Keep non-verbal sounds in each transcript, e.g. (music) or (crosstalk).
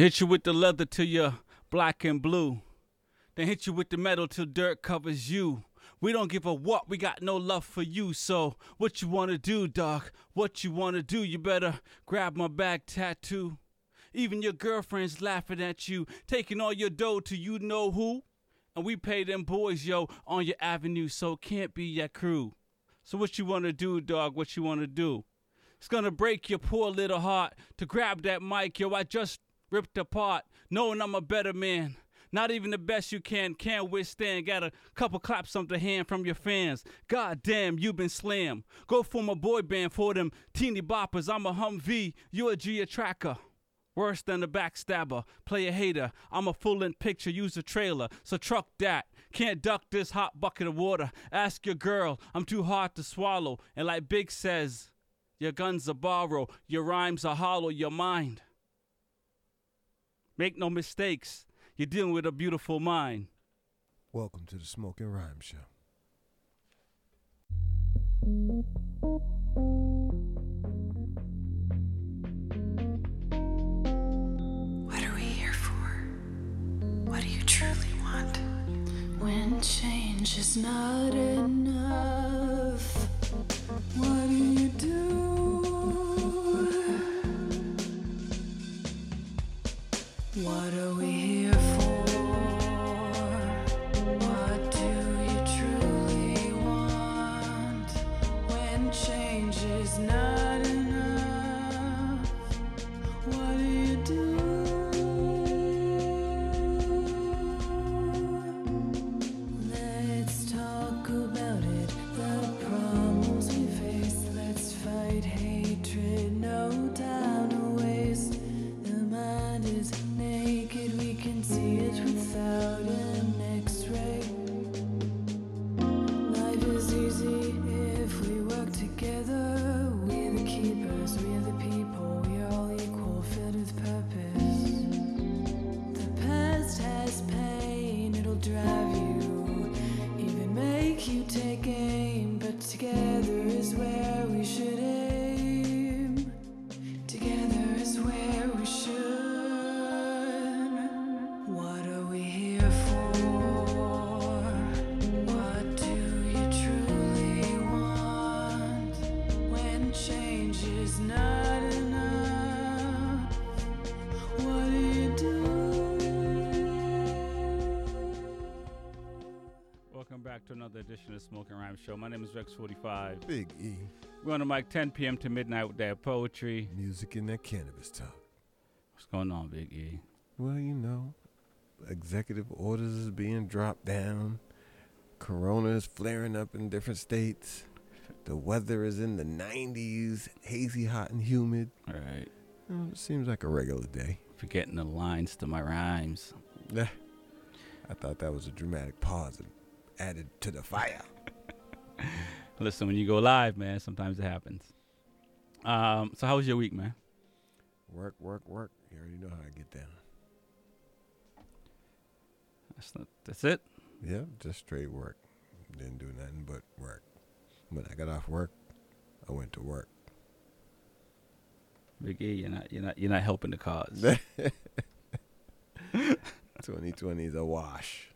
Hit you with the leather till you're black and blue. Then hit you with the metal till dirt covers you. We don't give a what, we got no love for you. So, what you wanna do, dog? What you wanna do? You better grab my back tattoo. Even your girlfriend's laughing at you, taking all your dough to you know who. And we pay them boys, yo, on your avenue, so can't be your crew. So what you wanna do, dog? What you wanna do? It's gonna break your poor little heart to grab that mic, yo. I just ripped apart, knowing I'm a better man. Not even the best you can can withstand. Got a couple claps on the hand from your fans. God damn, you been slammed. Go form a boy band for them teeny boppers. I'm a Humvee, you a G a tracker. Worse than a backstabber, play a hater. I'm a full length picture, use a trailer. So truck that. Can't duck this hot bucket of water. Ask your girl, I'm too hard to swallow. And like Big says, your guns are borrow, your rhymes are hollow, your mind. Make no mistakes, you're dealing with a beautiful mind. Welcome to the Smoking Rhyme Show. What are we here for? What do you truly want? When change is not enough, what do you do? What are we here 95. Big E. We're on the mic 10 p.m. to midnight with that poetry. Music and that cannabis talk. What's going on, Big E? Well, you know, executive orders is being dropped down. Corona is flaring up in different states. The weather is in the 90s, hazy, hot, and humid. All right. It seems like a regular day. Forgetting the lines to my rhymes. Yeah. I thought that was a dramatic pause added to the fire. (laughs) Listen, when you go live, man, sometimes it happens. Um, so how was your week, man? Work, work, work. You already know how I get down. That's not, that's it. Yeah, just straight work. Didn't do nothing but work. When I got off work, I went to work. Big E, you're not you're not you're not helping the cause. (laughs) 2020 is a wash.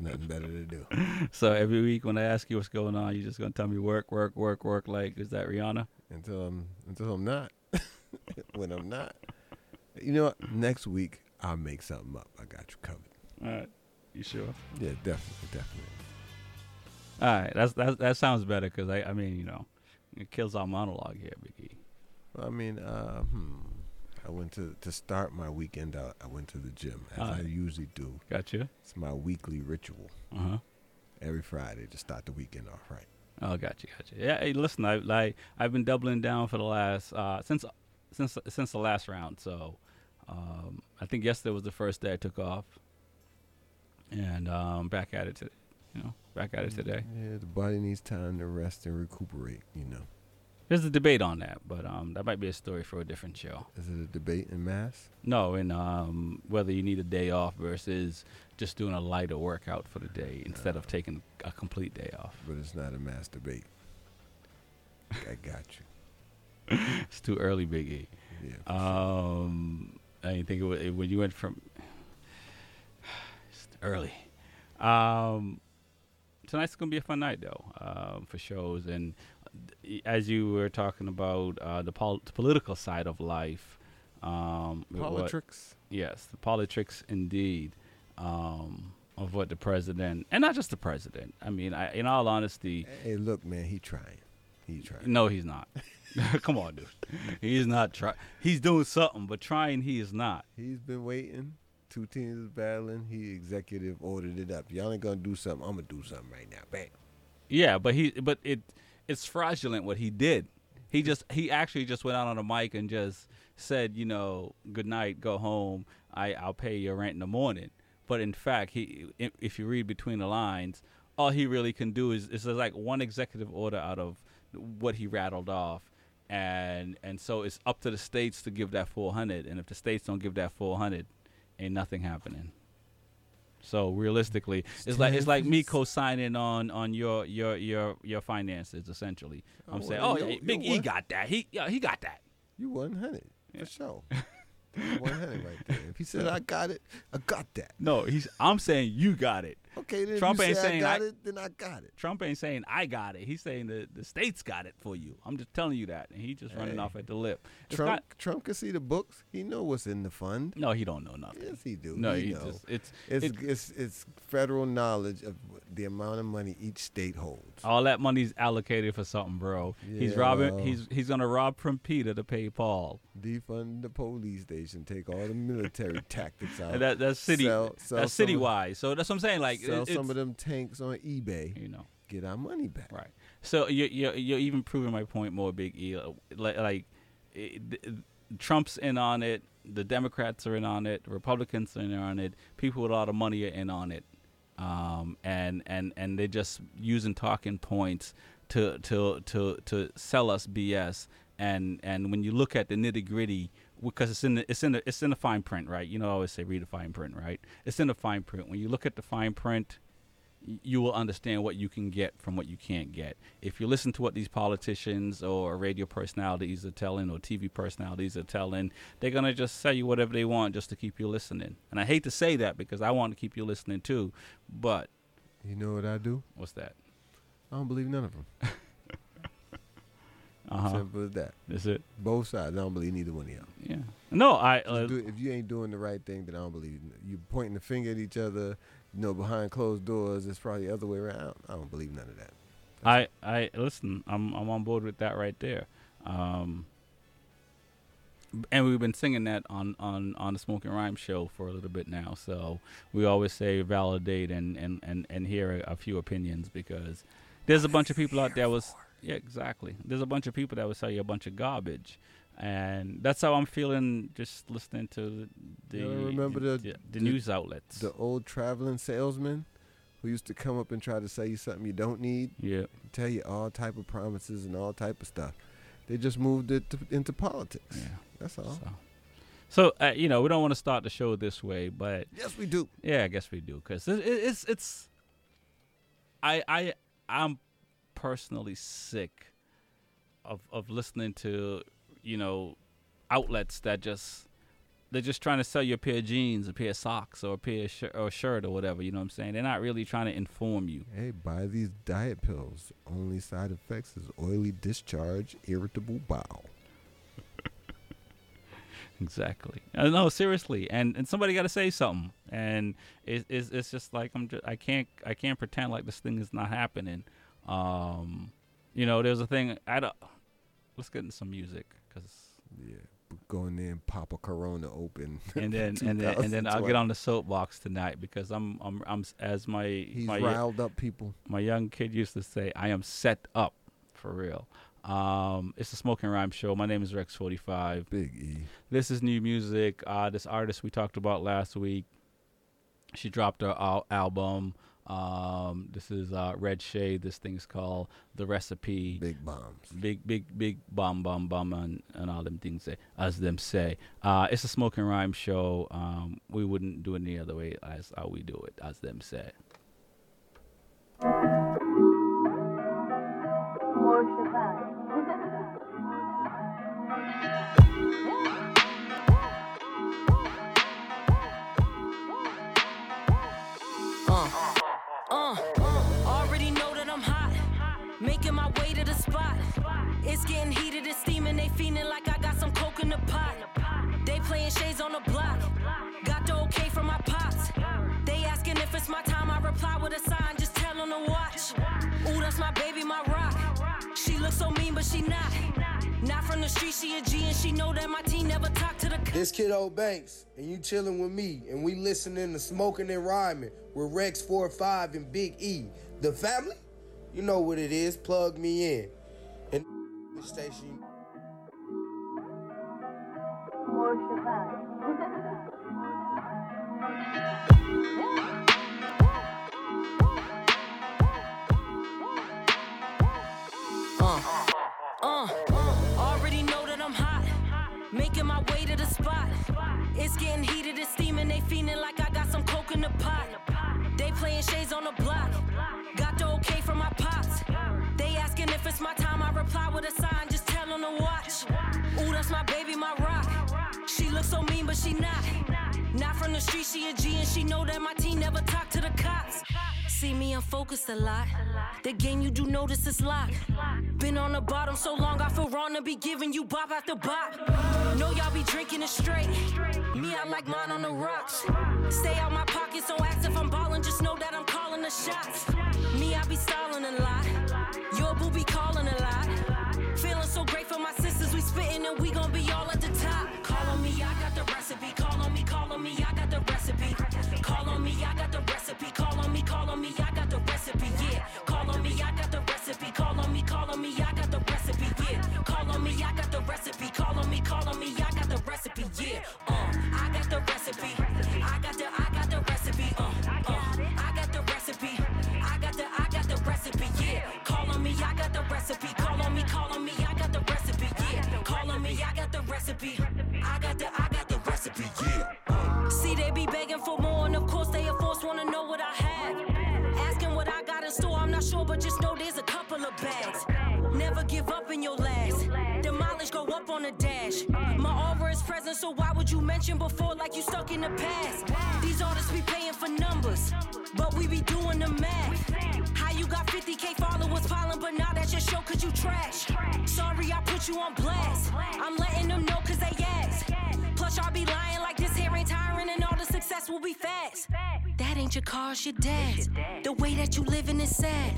Nothing better to do. (laughs) so every week when I ask you what's going on, you're just gonna tell me work, work, work, work. Like, is that Rihanna? Until I'm until I'm not. (laughs) when I'm not. You know what? Next week I'll make something up. I got you covered. All right, you sure? Yeah, definitely, definitely. All right, that's that that sounds better because I I mean you know it kills our monologue here, Big E. I mean, uh, hmm. I went to to start my weekend out. I went to the gym as I usually do. Gotcha. It's my weekly ritual Uh huh. every Friday to start the weekend off right. Oh, gotcha, gotcha. Yeah, hey, listen, I like I've been doubling down for the last uh since since since the last round. So, um, I think yesterday was the first day I took off, and um, back at it today. You know, back at it today. Yeah, the body needs time to rest and recuperate. You know, There's a debate on that, but um, that might be a story for a different show. is it a debate in mass? No, and um, whether you need a day off versus just doing a lighter workout for the day instead of taking a complete day off. But it's not a mass debate. I got you. (laughs) It's too early, Biggie. Yeah. for sure. Um, I think it, it, when you went from (sighs) it's early. Um, tonight's gonna be a fun night though um, for shows and as you were talking about uh, the, pol- the political side of life. Um, with what- Politics. Yes, the politics indeed um, of what the president, and not just the president. I mean, I, in all honesty, Hey, look, man, he trying. He trying. no, he's not. (laughs) Come on, dude. He's not trying. He's doing something, but trying he is not. He's been waiting. Two teams is battling. He executive ordered it up. Y'all ain't gonna do something. I'm gonna do something right now. Bam. Yeah, but he, but it, it's fraudulent what he did. He just, he actually just went out on a mic and just said, you know, good night, go home. I, I'll pay your rent in the morning. But in fact, he, if- you read between the lines, all he really can do is, is like one executive order out of what he rattled off. And and so it's up to the states to give that 400. And if the states don't give that 400, ain't nothing happening. So realistically, it's like it's like me co-signing on on your your your your finances. Essentially, oh, I'm Oh, saying, well, oh, you- yeah, you Big E got that. He yeah, he got that. You 100 Yeah. for sure. (laughs) 100 right there. If he said I got it, I got that. No, he's. I'm saying you got it. Okay, then Trump ain't say saying I got I- it, then I got it. Trump ain't saying I got it. He's saying the the state's got it for you. I'm just telling you that, and he just running off at the lip. It's Trump not- Trump can see the books. He know what's in the fund. no, he don't know nothing. Yes, he do. No, he, he just it's it's, it- it's it's federal knowledge of the amount of money each state holds. all that money's allocated for something, bro. he's robbing. He's he's gonna rob from Peter to pay Paul. Defund the police station. Take all the military (laughs) tactics out. And that that's city. Sell- sell that's some of- citywide. So that's what I'm saying. Like Sell it- some of them tanks on eBay. you know. Get our money back. Right. So you you you're even proving my point more, Big E. Uh, Like like it, th- Trump's in on it. The Democrats are in on it. Republicans are in on it. People with a lot of money are in on it. Um, and and and they're just using talking points to to to to sell us BS. And and when you look at the nitty gritty, because it's in the it's in the it's in the fine print, right? You know, I always say read the fine print, right? It's in the fine print. When you look at the fine print, you will understand what you can get from what you can't get. If you listen to what these politicians or radio personalities are telling or TV personalities are telling, they're going to just say you whatever they want just to keep you listening. And I hate to say that because I want to keep you listening too, but You know what I do? what's that? I don't believe none of them. (laughs) Uh-huh. Simple as that. That's it. Both sides. I don't believe neither one of y'all. Yeah. No, I uh, do- if you ain't doing the right thing, then I don't believe you. You pointing the finger at each other, you know, behind closed doors. It's probably the other way around. I don't believe none of that. I I listen. I'm I'm on board with that right there. Um, and we've been singing that on on on the Smoking Rhyme show for a little bit now. So we always say validate and and and and hear a, a few opinions because there's a bunch of people out there was yeah exactly. There's a bunch of people that will sell you a bunch of garbage. And that's how I'm feeling just listening to the You remember the- the, the- news outlets. The old traveling salesman who used to come up and try to sell you something you don't need, yeah. tell you all type of promises and all type of stuff. They just moved it to, into politics. Yeah. That's all. So, so uh, you know, we don't want to start the show this way, but Yes, we do. yeah, I guess we do because it, it, it's it's. I I I'm personally sick of of listening to you know outlets that just they're just trying to sell you a pair of jeans, a pair of socks, or a pair of or shirt or whatever. You know what I'm saying? They're not really trying to inform you. Hey, buy these diet pills. Only side effects is oily discharge, irritable bowel. (laughs) Exactly. Uh, no, seriously, and and somebody got to say something, and it's, it's it's just like I'm just I can't I can't pretend like this thing is not happening. Um, you know, there's a thing. I don't. Let's get into some music, cause Yeah, going in pop a Corona open. (laughs) and then and then and then I'll get on the soapbox tonight because I'm I'm I'm as my He's my riled up people. my young kid used to say, I am set up for real. Um, it's the Smoking Rhyme Show. My name is Rex45. Big E. This is new music. Uh, this artist we talked about last week, she dropped her al- album. Um, this is uh, Red Shade. This thing's called The Recipe. Big bombs. Big, big, big bomb, bomb, bomb, and, and all them things, say, as them say. Uh, it's a Smoking Rhyme Show. Um, we wouldn't do it any other way as how we do it, as them say. Getting heated, steaming, they fiending like I got some coke in the pot. They playing shades on the block. Got the okay from my pops. They asking if it's my time, I reply with a sign, just tell them to watch. Ooh, that's my baby, my rock. She looks so mean, but she not. Not from the street, she a G, and she know that my team never to the. This kid old Banks, and you chilling with me, and we listening to smoking and rhyming with Rex Four Five and Big E, the family. You know what it is. Plug me in. And station. Uh, uh, already know that I'm hot. Making my way to the spot. It's getting heated, it's steaming. They feeling like I got some coke in the pot. They playing shades on the so mean, but she not. Not from the street, she a G, and she know that my team never talk to the cops. See me, I'm focused a lot. The game you do notice is locked. Been on the bottom so long, I feel wrong to be giving you bop after bop. Know y'all be drinking it straight. Me, I like mine on the rocks. Stay out my pocket, so ask if I'm ballin', just know that I'm calling the shots. Me, I be stalling a lot. Your boo be calling a lot. Feeling so great for my sisters, we spittin' and we gon' be all recipe. Call on me, call on me, I got the recipe. Yeah. Call on me, I got the recipe. Call on me, call on me, I got the recipe. Yeah. Call on me, I got the recipe. Call on me, call on me, I got the recipe. Yeah. Uh, I got the recipe. I got the, I got the recipe. Uh, uh, I got the recipe. I got the, I got the recipe. Yeah. Call on me, I got the recipe. Call on me, call on me, I got the recipe. Yeah. Call on me, I got the recipe. I got the, I got a bags. Never give up in your last. Mileage go up on the dash. My aura is present, so why would you mention before like you stuck in the past? These artists be paying for numbers, but we be doing the math. How you got 50k followers following, but now that's your show cause you trash. Sorry, I put you on blast. I'm letting them know cause they ask. Plus, y'all be lying and all the success will be fast. That ain't your car, your dad's. The way that you living is sad.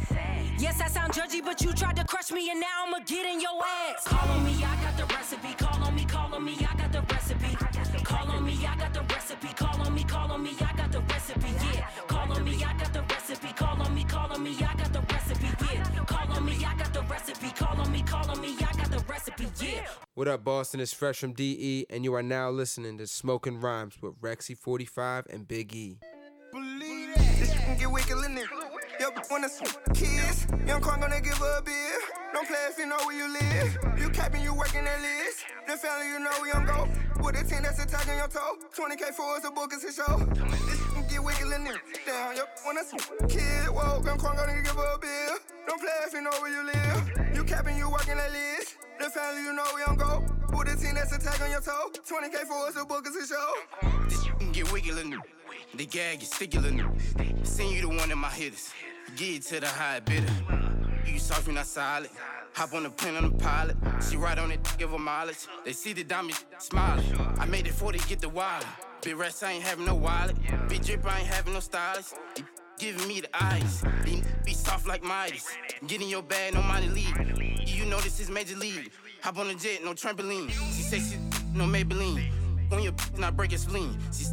Yes, I sound judgy, but you tried to crush me and now I'ma get in your ass. Call on me, I got the recipe. Call on me, call on me, I got the recipe. Call on me, I got the recipe. Call on me, call on me, I got the recipe. Yeah. Call on me, I got the recipe. Call on me, call on me, I got the recipe. Yeah. Call on me, I got the recipe. Call on me, call on me, I got. What up, Boston? It's Fresh from DE, and you are now listening to Smoking Rhymes with Rexy45 and Big E. This you can get in there. Yo, wanna some kids. Young Kwan gonna give her a beer. Don't play if you know where you live. You capping, you working that list. The family, you know we on go. With a team that's attacking your toe. 20k for us, a book is a show. This get wicked in there. Down, yo, wanna some kid. Whoa, young Kwan gonna give her a beer. Don't play if you know where you live. You capping, you working that list. The family, you know we on go. With a team that's attacking your toe. 20k for us, a book is a show. This get wiggle in The gag is in Seen you the one in my hitters. Get to the high bidder. You soft, you not solid. Hop on the plane on the pilot. She ride on it, give her mileage. They see the diamond smiling. I made it 40, get the wallet. Big rest, I ain't having no wallet. Big drip, I ain't having no stylist. Giving me the eyes. Be soft like Midas. Get in your bag, no money leave. You know this is major league. Hop on the jet, no trampoline. She sexy, no Maybelline. On your not break your spleen. She's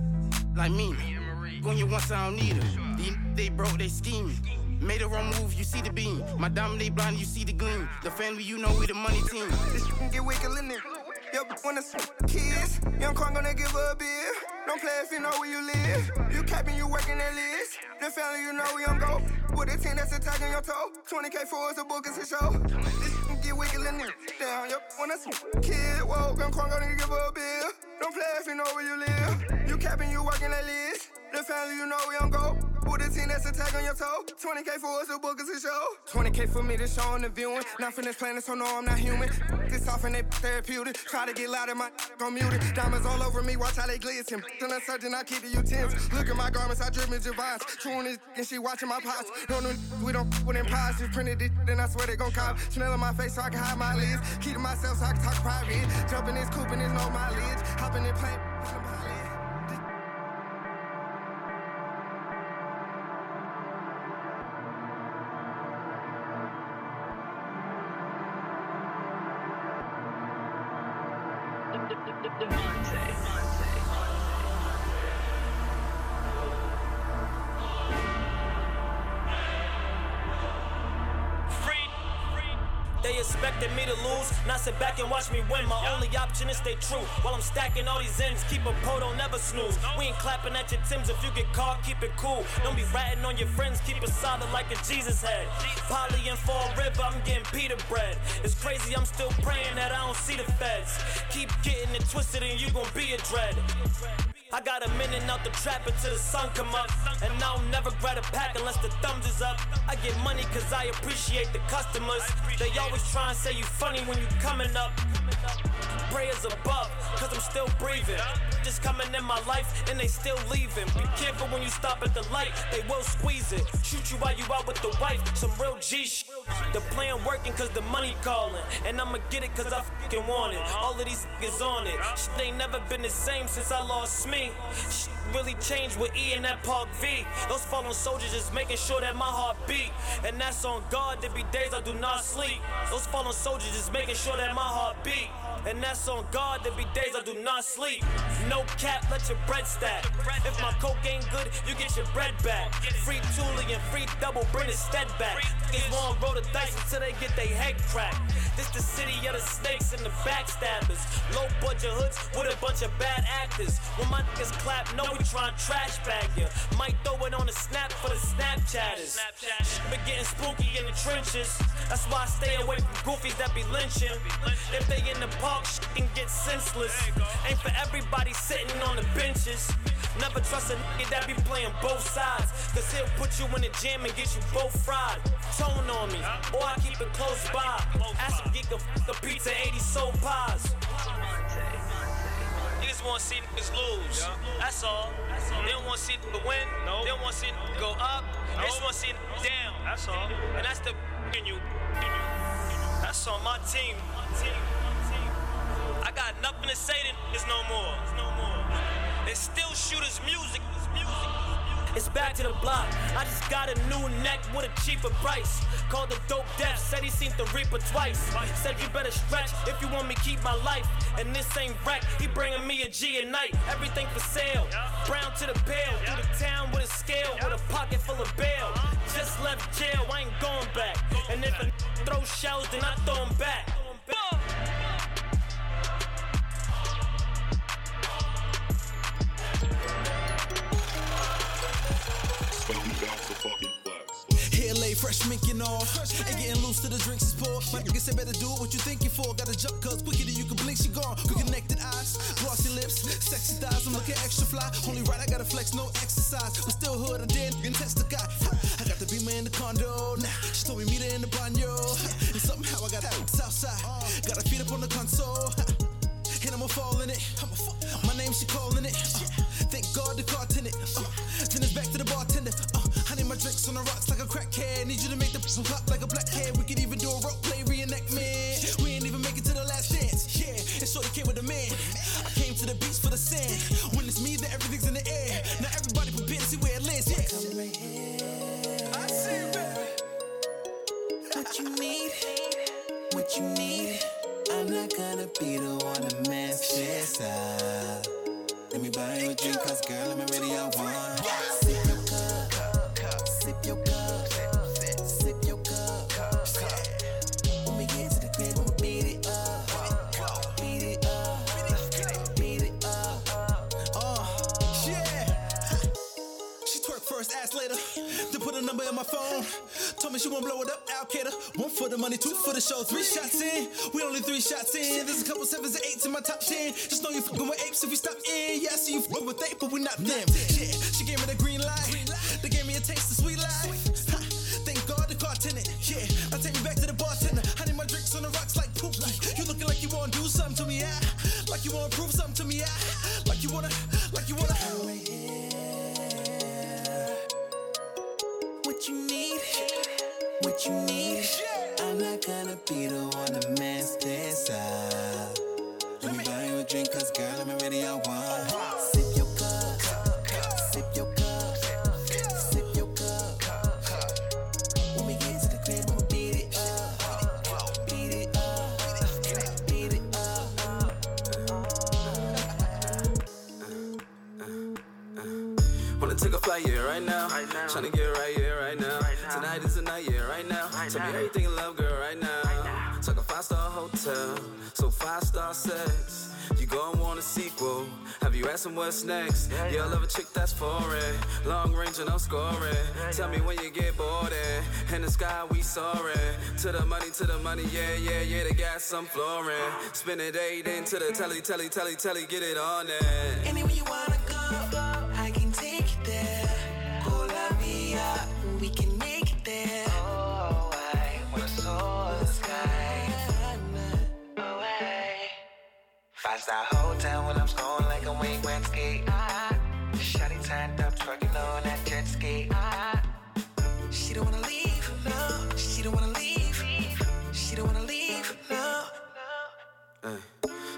like me. Going you once, I don't need her. They broke, they scheming. Made a wrong move, you see the beam. My diamond, they blind, you see the gleam. The family, you know we the money team. This can get wicked in there. Yo, wanna some kids. Young Kwan gonna give a beer. Don't play if you know where you live. You capping, you working that list. The family, you know we on go. With a team that's attacking your toe. 20k for us, a book is a show. This get in there. Down, yo, wanna some kid. Whoa, young Kwan gonna give her a beer. Don't play if you know where you live. You capping, you working that list. The family, you know we on go. With a team that's attacking your toe. 20k for us, a book is a show. 20k for me to show on the viewing. Not from this planet, so no, I'm not human. This off and they therapeutic. Try to get louder, my (laughs) gon' mute it. Diamonds all over me, watch how they glisten. Then I'm I keep the utensils. Look at my garments, I drip me Javons. Chewing this and she watching my pots. No, no, we don't with them pies. Just printed this, then I swear they gon' cop. Chanel on my face so I can hide my lids. Keep to myself so I can talk private. Jumping this coupe and there's no mileage. Hopping in plane. Back and watch me win. My only option is stay true. While I'm stacking all these ends, keep a pro, don't never snooze. We ain't clapping at your Tims if you get caught, keep it cool. Don't be ratting on your friends, keep it solid like a Jesus head. Polly and Fall River, I'm getting Peter bread. It's crazy, I'm still praying that I don't see the feds. Keep getting it twisted and you gon' be a dread. I got a minute out the trap until the sun come up. And I'll never grab a pack unless the thumbs is up. I get money cause I appreciate the customers. They always try and say you funny when you coming up. Prayers above, cause I'm still breathing. Just coming in my life and they still leaving. Be careful when you stop at the light, they will squeeze it. Shoot you while you out with the wife, some real G shit. The plan working cause the money calling. And I'ma get it cause I fucking want it. All of these niggas on it. Shit ain't never been the same since I lost me. Shit really changed with E and that Park V. Those fallen soldiers just making sure that my heart beat. And that's on God, there be days I do not sleep. Those fallen soldiers just making sure that my heart beat. And that's on God, there be days I do not sleep. No cap, let your bread stack. If my coke ain't good, you get your bread back. Free Thule and free double, bring the stead back. Niggas won't roll the dice until they get their head cracked. This the city of the snakes and the backstabbers. Low budget hoods with a bunch of bad actors. When my niggas clap, know we tryna trash bag ya. Might throw it on a snap for the Snapchatters. Been getting spooky in the trenches. That's why I stay away from goofies that be lynching. If they in the park, shit can get senseless. Ain't for everybody sitting on the benches. Never trust a nigga that be playing both sides. Cause he'll put you in the jam and get you both fried. Tone on me, or I keep it close by. Ask him geek a, f- a pizza, 80 soul pies. Niggas wanna see niggas lose. That's all. They don't wanna see niggas win. They don't wanna see niggas go up. They just wanna see niggas down. That's all. And that's the in you. That's on my team. I got nothing to say to niggas no more. It's no more. They still shoot us music. It's back to the block. I just got a new neck with a cheaper price. Called the dope death, said he seen the reaper twice. Said you better stretch if you want me keep my life. And this ain't wreck, he bringing me a G at night. Everything for sale. Brown to the pale, through the town with a scale, with a pocket full of bail. Just left jail, I ain't going back. And if a throw shells, then I throw them back. Hair laid fresh minking off. Ain't getting loose to the drinks is poured. My nigga said better do what you thinking for. Got a jump cuz quicker than you can blink, she gone. Good connected eyes, glossy lips, sexy thighs. I'm looking extra fly. Only right, I gotta flex, no exercise. But still hood, I did and test the guy. I got the beamer in the condo. Nah, she told me meet her in the banyo. And somehow I got out outside. Got her feet up on the console. And I'ma fall in it. My name, she calling it. Uh, thank God the car tenant. Uh, then it's back to the bartender. Uh, my drinks on the rocks like a crackhead. Need you to make the (laughs) some hot like a blackhead. We could even do a rope play reenactment. We ain't even make it to the last dance. Yeah, and shorty came with a man. I came to the beach for the sand. When it's me, then everything's in the air. Now everybody prepare to see where it lands. Yeah. I see it. What you need, what you need. I'm not gonna be the one to mess this up. Let me buy you a drink, cause girl, I'm already on one. In my phone. Told me she won't blow it up, Al. One for the money, two for the show. Three shots in, we only three shots in. There's a couple sevens and eights in my top ten. Just know you fucking with apes if we stop in. Yeah, I see you fucking with apes, but we not them. Yeah, she gave me the green light. They gave me a taste of sweet life. Ha, thank God the car tenant. Yeah, now take me back to the bartender. I need my drinks on the rocks like poop. You looking like you wanna do something to me, yeah? Like you wanna prove something to me, yeah? Like you wanna, you need. I'm not gonna be the one to mess this up. Let me buy you a drink, cause girl, I'm already at one. Sip your cup, sip your cup, sip your cup. When we get to the crib, I'ma beat it up. Beat it up, beat it up. Wanna take a flight, yeah, right now. Tryna get right, yeah, right now. Tonight is now. Right Tell now. me everything you love, girl, right now. Right now. Talk a five star hotel, so five star sex. You gon' want a sequel. Have you asked him what's next? Yeah, yeah. I love a chick that's foreign. Long range and I'm scoring. Yeah, Tell me when you get bored. In the sky, we soaring. To the money, to the money, yeah, yeah, yeah. They got some flooring. Spin it eight into the telly, telly, telly, telly, get it on it. Anywhere you wanna Five star hotel when I'm scoring like a wing wet ski. Ah, Shotty turned up, twerking on that jet ski. Ah, she don't wanna leave, no. She don't wanna leave. She don't wanna leave, no. Ay.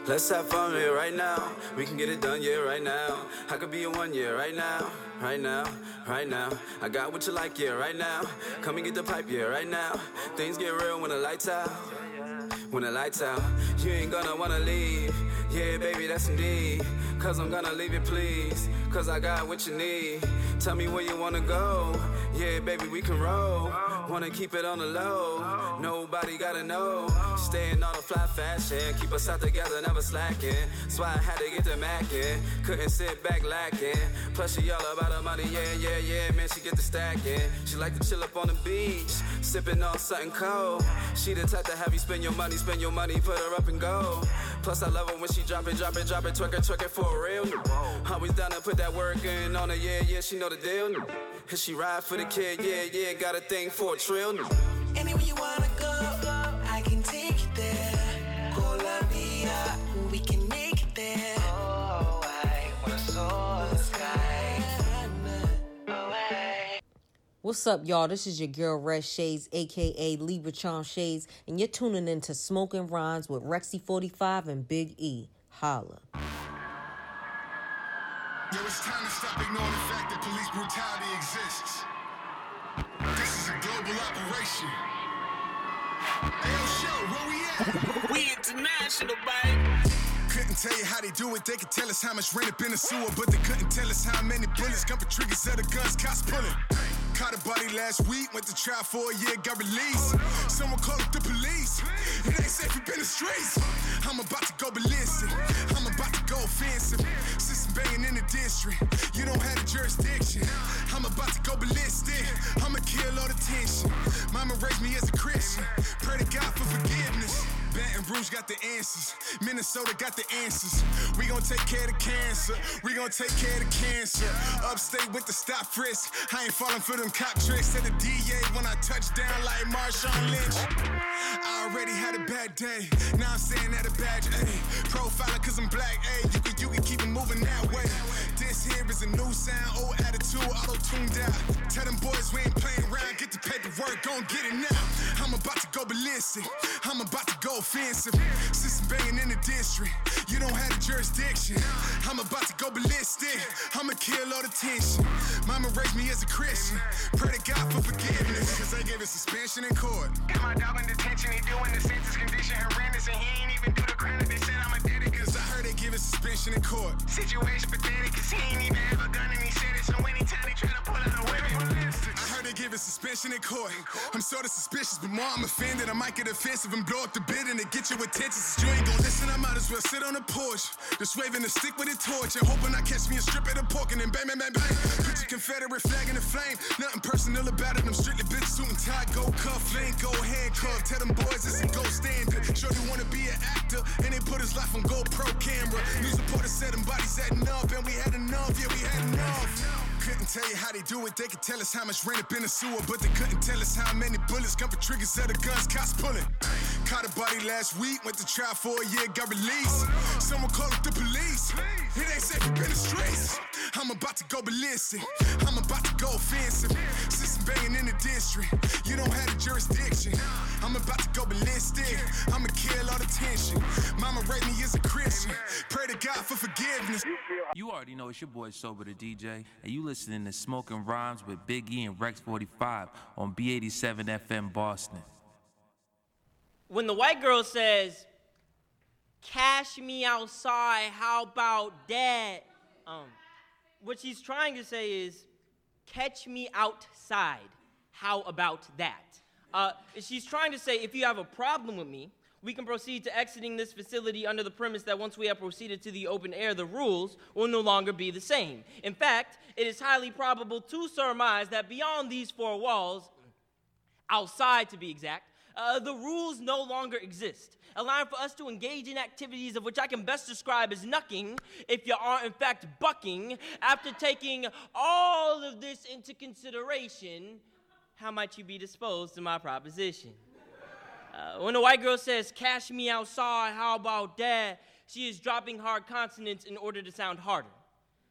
Let's have fun here right now. We can get it done, yeah, right now. I could be a one, yeah, right now. Right now, right now. I got what you like, yeah, right now. Come and get the pipe, yeah, right now. Things get real when the lights out. When the lights out, you ain't gonna wanna leave. Yeah, baby, that's indeed. Cause I'm gonna leave it, please. Cause I got what you need. Tell me where you wanna go. Yeah, baby, we can roll. Wanna keep it on the low. Nobody gotta know. Staying on a fly fashion. Keep us out together, never slacking. That's why I had to get the mackin'. Couldn't sit back lacking. Plus, she all about her money. Yeah, yeah, yeah, man, she get the stacking. She like to chill up on the beach. Sipping on something cold. She the type to have you spend your money, spend your money, put her up and go. Plus, I love her when she drop it, drop it, drop it, twerk it, twerk it for real. Always down to put that work in on her, yeah, yeah, she know the deal. And she ride for the kid, yeah, yeah, got a thing for a trill. Anywhere you wanna go, I can take you there. Colombia, we can make it there. Oh, I wanna soar the sky. Away. What's up, y'all? This is your girl Red Shades, aka Libra Charm Shades, and you're tuning in to Smoking Rhymes with Rexy45 and Big E. Holla. Yo, it's time to stop ignoring the fact that police brutality exists. This is a global operation. Hey, yo, show, where we at? (laughs) We international, baby. Couldn't tell you how they do it. They could tell us how much rain up in the sewer, but they couldn't tell us how many bullets come for triggers of the guns cops pulling. Caught a body last week, went to trial for a year, got released. Someone called up the police. It ain't safe up in the streets. I'm about to go ballistic. I'm about to go offensive. System banging in the district. You don't have the jurisdiction. I'm about to go ballistic. I'ma kill all the tension. Mama raised me as a Christian. Pray to God for forgiveness. Baton Rouge got the answers. Minnesota got the answers. We gon' take care of cancer. We gon' take care of cancer. Upstate with the stop frisk. I ain't falling for them cop tricks. Said the DA when I touch down like Marshawn Lynch. I already had a bad day. Now I'm saying that a badge, ayy. Profiler cause I'm black, ayy. You can, you can keep it moving that way. This here is a new sound, old attitude, auto tuned out. Tell them boys we ain't playing around. Get the paperwork, gon' get it now. I'm about to go ballistic. I'm about to go offensive. System banging in the district. You don't have the jurisdiction. I'm about to go ballistic. I'ma kill all the tension. Mama raised me as a Christian. Pray to God for forgiveness. Cause they gave us suspension in court. Got my dog in detention, he doing the sentence condition horrendous, and he ain't even do the crime. They said I'm a dead Cause I heard they give suspension in court. Situation pathetic, cause he ain't even have a gun and he said it. So anytime they try to pull out a weapon, I heard they give us suspension in court. I'm sorta suspicious, but more I'm offended. I might get offensive and blow up the building to get your attention. Since you ain't gon' listen, I might as well sit on the porch. Just waving a stick with a torch and hoping I catch me a strip of the pork and then bang, bang, bang, bang. Put your Confederate flag in the flame. Nothing personal about it. I'm strictly bitch suit and tie, go cuff, link, go handcuff. Tell them boys it's a gold standard. Sure they wanna be an actor and they put his life on GoPro camera. News reporters said them bodies had enough and we had enough. Yeah, we had enough. Couldn't tell you how they do it. They could tell us how much rain up in the sewer, but they couldn't tell us how many bullets come for triggers of the guns cops pulling. Caught a body last week, went to trial for a year, got released. Someone called up the police. It ain't safe up in the streets. I'm about to go ballistic. I'm about to go offensive. System banging in the district. You don't have the jurisdiction. I'm about to go ballistic. I'ma kill all the tension. Mama raised me as a Christian. Pray to God for forgiveness. You already know it's your boy Sober the DJ, and you listening to Smoking Rhymes with Big E and Rex 45 on B87 FM Boston. When the white girl says, "Cash me outside," how about that? Um, what she's trying to say is, catch me outside. How about that? Uh, she's trying to say, if you have a problem with me, we can proceed to exiting this facility under the premise that once we have proceeded to the open air, the rules will no longer be the same. In fact, it is highly probable to surmise that beyond these four walls, outside to be exact, uh, the rules no longer exist, allowing for us to engage in activities of which I can best describe as knucking, if you are in fact bucking. After taking all of this into consideration, how might you be disposed to my proposition? Uh, when a white girl says, Cash me outside, how about that? She is dropping hard consonants in order to sound harder,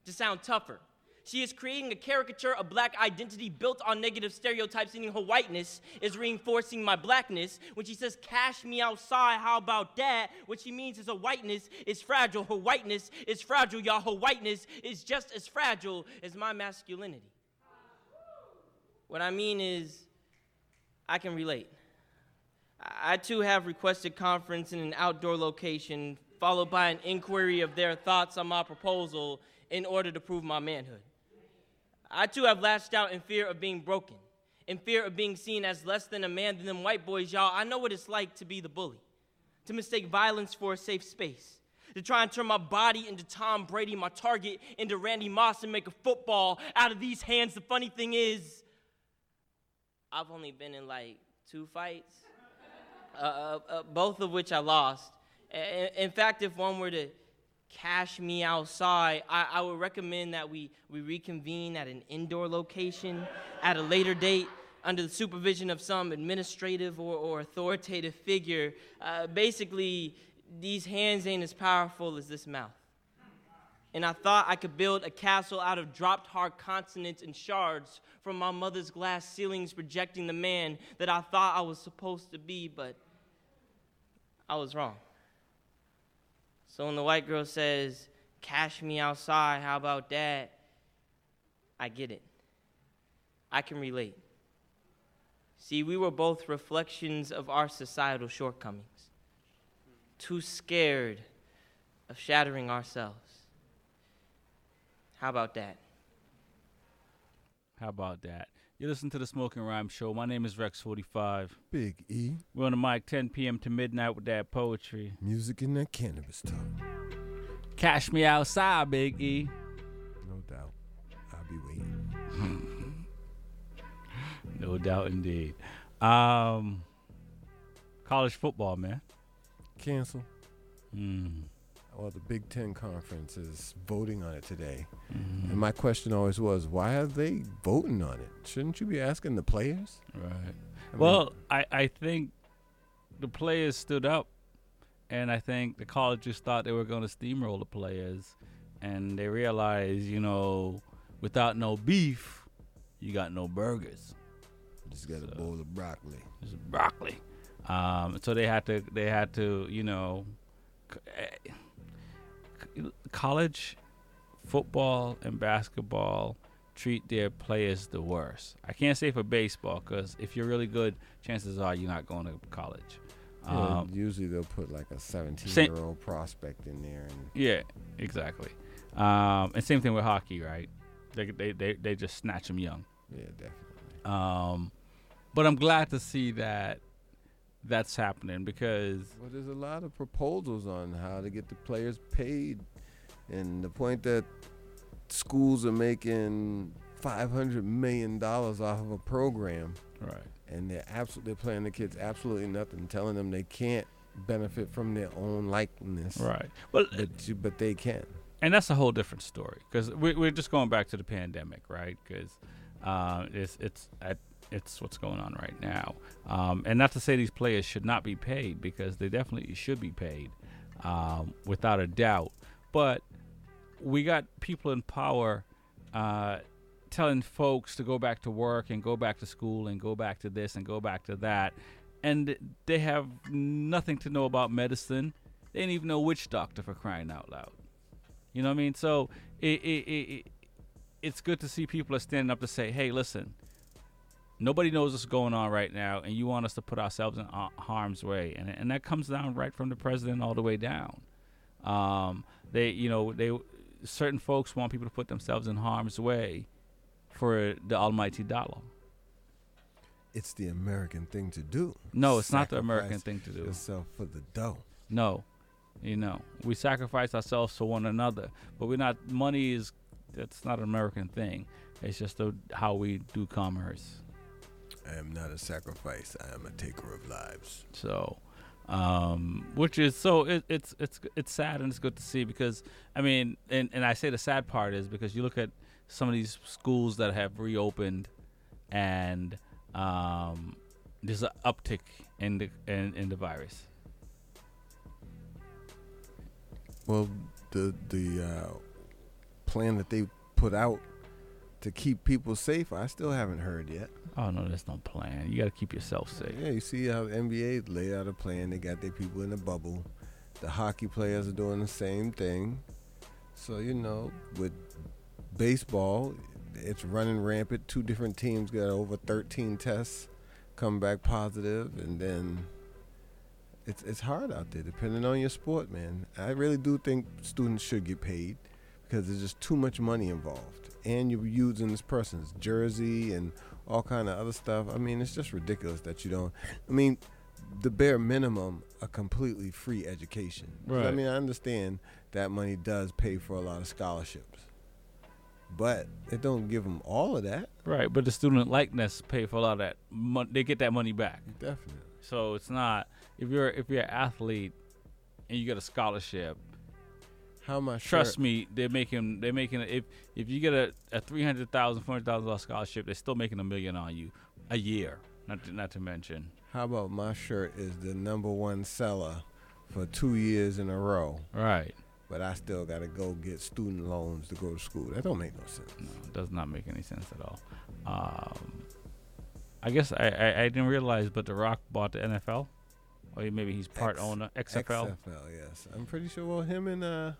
to sound tougher. She is creating a caricature of black identity built on negative stereotypes, meaning her whiteness is reinforcing my blackness. When she says, Cash me outside, how about that? What she means is her whiteness is fragile. Her whiteness is fragile, y'all. Her whiteness is just as fragile as my masculinity. What I mean is, I can relate. I too have requested conference in an outdoor location, followed by an inquiry of their thoughts on my proposal in order to prove my manhood. I too have lashed out in fear of being broken, in fear of being seen as less than a man than them white boys, y'all. I know what it's like to be the bully, to mistake violence for a safe space, to try and turn my body into Tom Brady, my target into Randy Moss, and make a football out of these hands. The funny thing is, I've only been in like two fights (laughs) uh, uh, both of which I lost. In fact, if one were to cash me outside, I, I, would recommend that we, we reconvene at an indoor location at a later date under the supervision of some administrative or, or authoritative figure. Uh, basically, these hands ain't as powerful as this mouth. And I thought I could build a castle out of dropped hard consonants and shards from my mother's glass ceilings projecting the man that I thought I was supposed to be, but I was wrong. So when the white girl says, Cash me outside, how about that? I get it. I can relate. See, we were both reflections of our societal shortcomings, too scared of shattering ourselves. How about that? How about that? You listen to the Smoking Rhyme Show. My name is Rex45. Big E. We're on the mic 10 p.m. to midnight with that poetry. Music and that cannabis talk. Cash me outside, Big E. No doubt. I'll be waiting. (laughs) no doubt indeed. Um, college football, man. Cancel. Mm. Well, the Big Ten Conference is voting on it today. Mm-hmm. And my question always was, why are they voting on it? Shouldn't you be asking the players? Right. I well, mean, I, I think the players stood up, and I think the colleges thought they were going to steamroll the players, and they realized, you know, without no beef, you got no burgers. Just got so, a bowl of broccoli. Just broccoli. Um, so they had to, they had to, you know, college football and basketball treat their players the worst. I can't say for baseball because if you're really good, chances are you're not going to college. Yeah, um, usually they'll put like a 17 year old prospect in there. And yeah, exactly. Um, and same thing with hockey, right? They, they, they, they just snatch them young. Yeah, definitely. Um, but I'm glad to see that that's happening because well, there's a lot of proposals on how to get the players paid, and the point that schools are making five hundred million dollars off of a program, right? And they're absolutely they're playing the kids absolutely nothing, telling them they can't benefit from their own likeness, right? Well, but but they can, and that's a whole different story because we, we're just going back to the pandemic, right? Because uh, it's it's at it's what's going on right now. Um, and not to say these players should not be paid because they definitely should be paid, um, without a doubt. But we got people in power uh, telling folks to go back to work and go back to school and go back to this and go back to that. And they have nothing to know about medicine. They didn't even know which doctor for crying out loud. You know what I mean? So it, it, it, it's good to see people are standing up to say, hey, listen, nobody knows what's going on right now, and you want us to put ourselves in harm's way, and and that comes down right from the president all the way down. Um, they, you know, they certain folks want people to put themselves in harm's way for the almighty dollar. It's the American thing to do. No, it's not the American thing to do. Yourself for the dough. No, you know, we sacrifice ourselves for one another, but we're not. Money is that's not an American thing. It's just a, how we do commerce. I am not a sacrifice. I am a taker of lives. So, um, which is so it, it's it's it's sad and it's good to see because I mean, and and I say the sad part is because you look at some of these schools that have reopened, and um, there's an uptick in the in, in the virus. Well, the the uh, plan that they put out to keep people safe, I still haven't heard yet. Oh no, there's no plan. You got to keep yourself safe. Yeah, you see how the NBA laid out a plan. They got their people in a bubble. The hockey players are doing the same thing. So you know, with baseball, it's running rampant. Two different teams got over 13 tests, come back positive, and then it's it's hard out there. Depending on your sport, man. I really do think students should get paid because there's just too much money involved, and you're using this person's jersey and all kind of other stuff. I mean, it's just ridiculous that you don't. I mean, the bare minimum, a completely free education. 'Cause, I mean, I understand that money does pay for a lot of scholarships, but it don't give them all of that. Right, but the student likeness pay for a lot of that. Mon- they get that money back. Definitely. So it's not if you're if you're an athlete and you get a scholarship. How much? Trust me, they're making they're making if if you get a, a three hundred thousand four hundred thousand dollar scholarship, they're still making a million on you a year. Not to, not to mention. How about my shirt is the number one seller for two years in a row? Right. But I still got to go get student loans to go to school. That don't make no sense. No, it does not make any sense at all. Um, I guess I, I, I didn't realize, but The Rock bought the NFL, or maybe he's part X- owner XFL. XFL, yes. I'm pretty sure. Well, him and uh,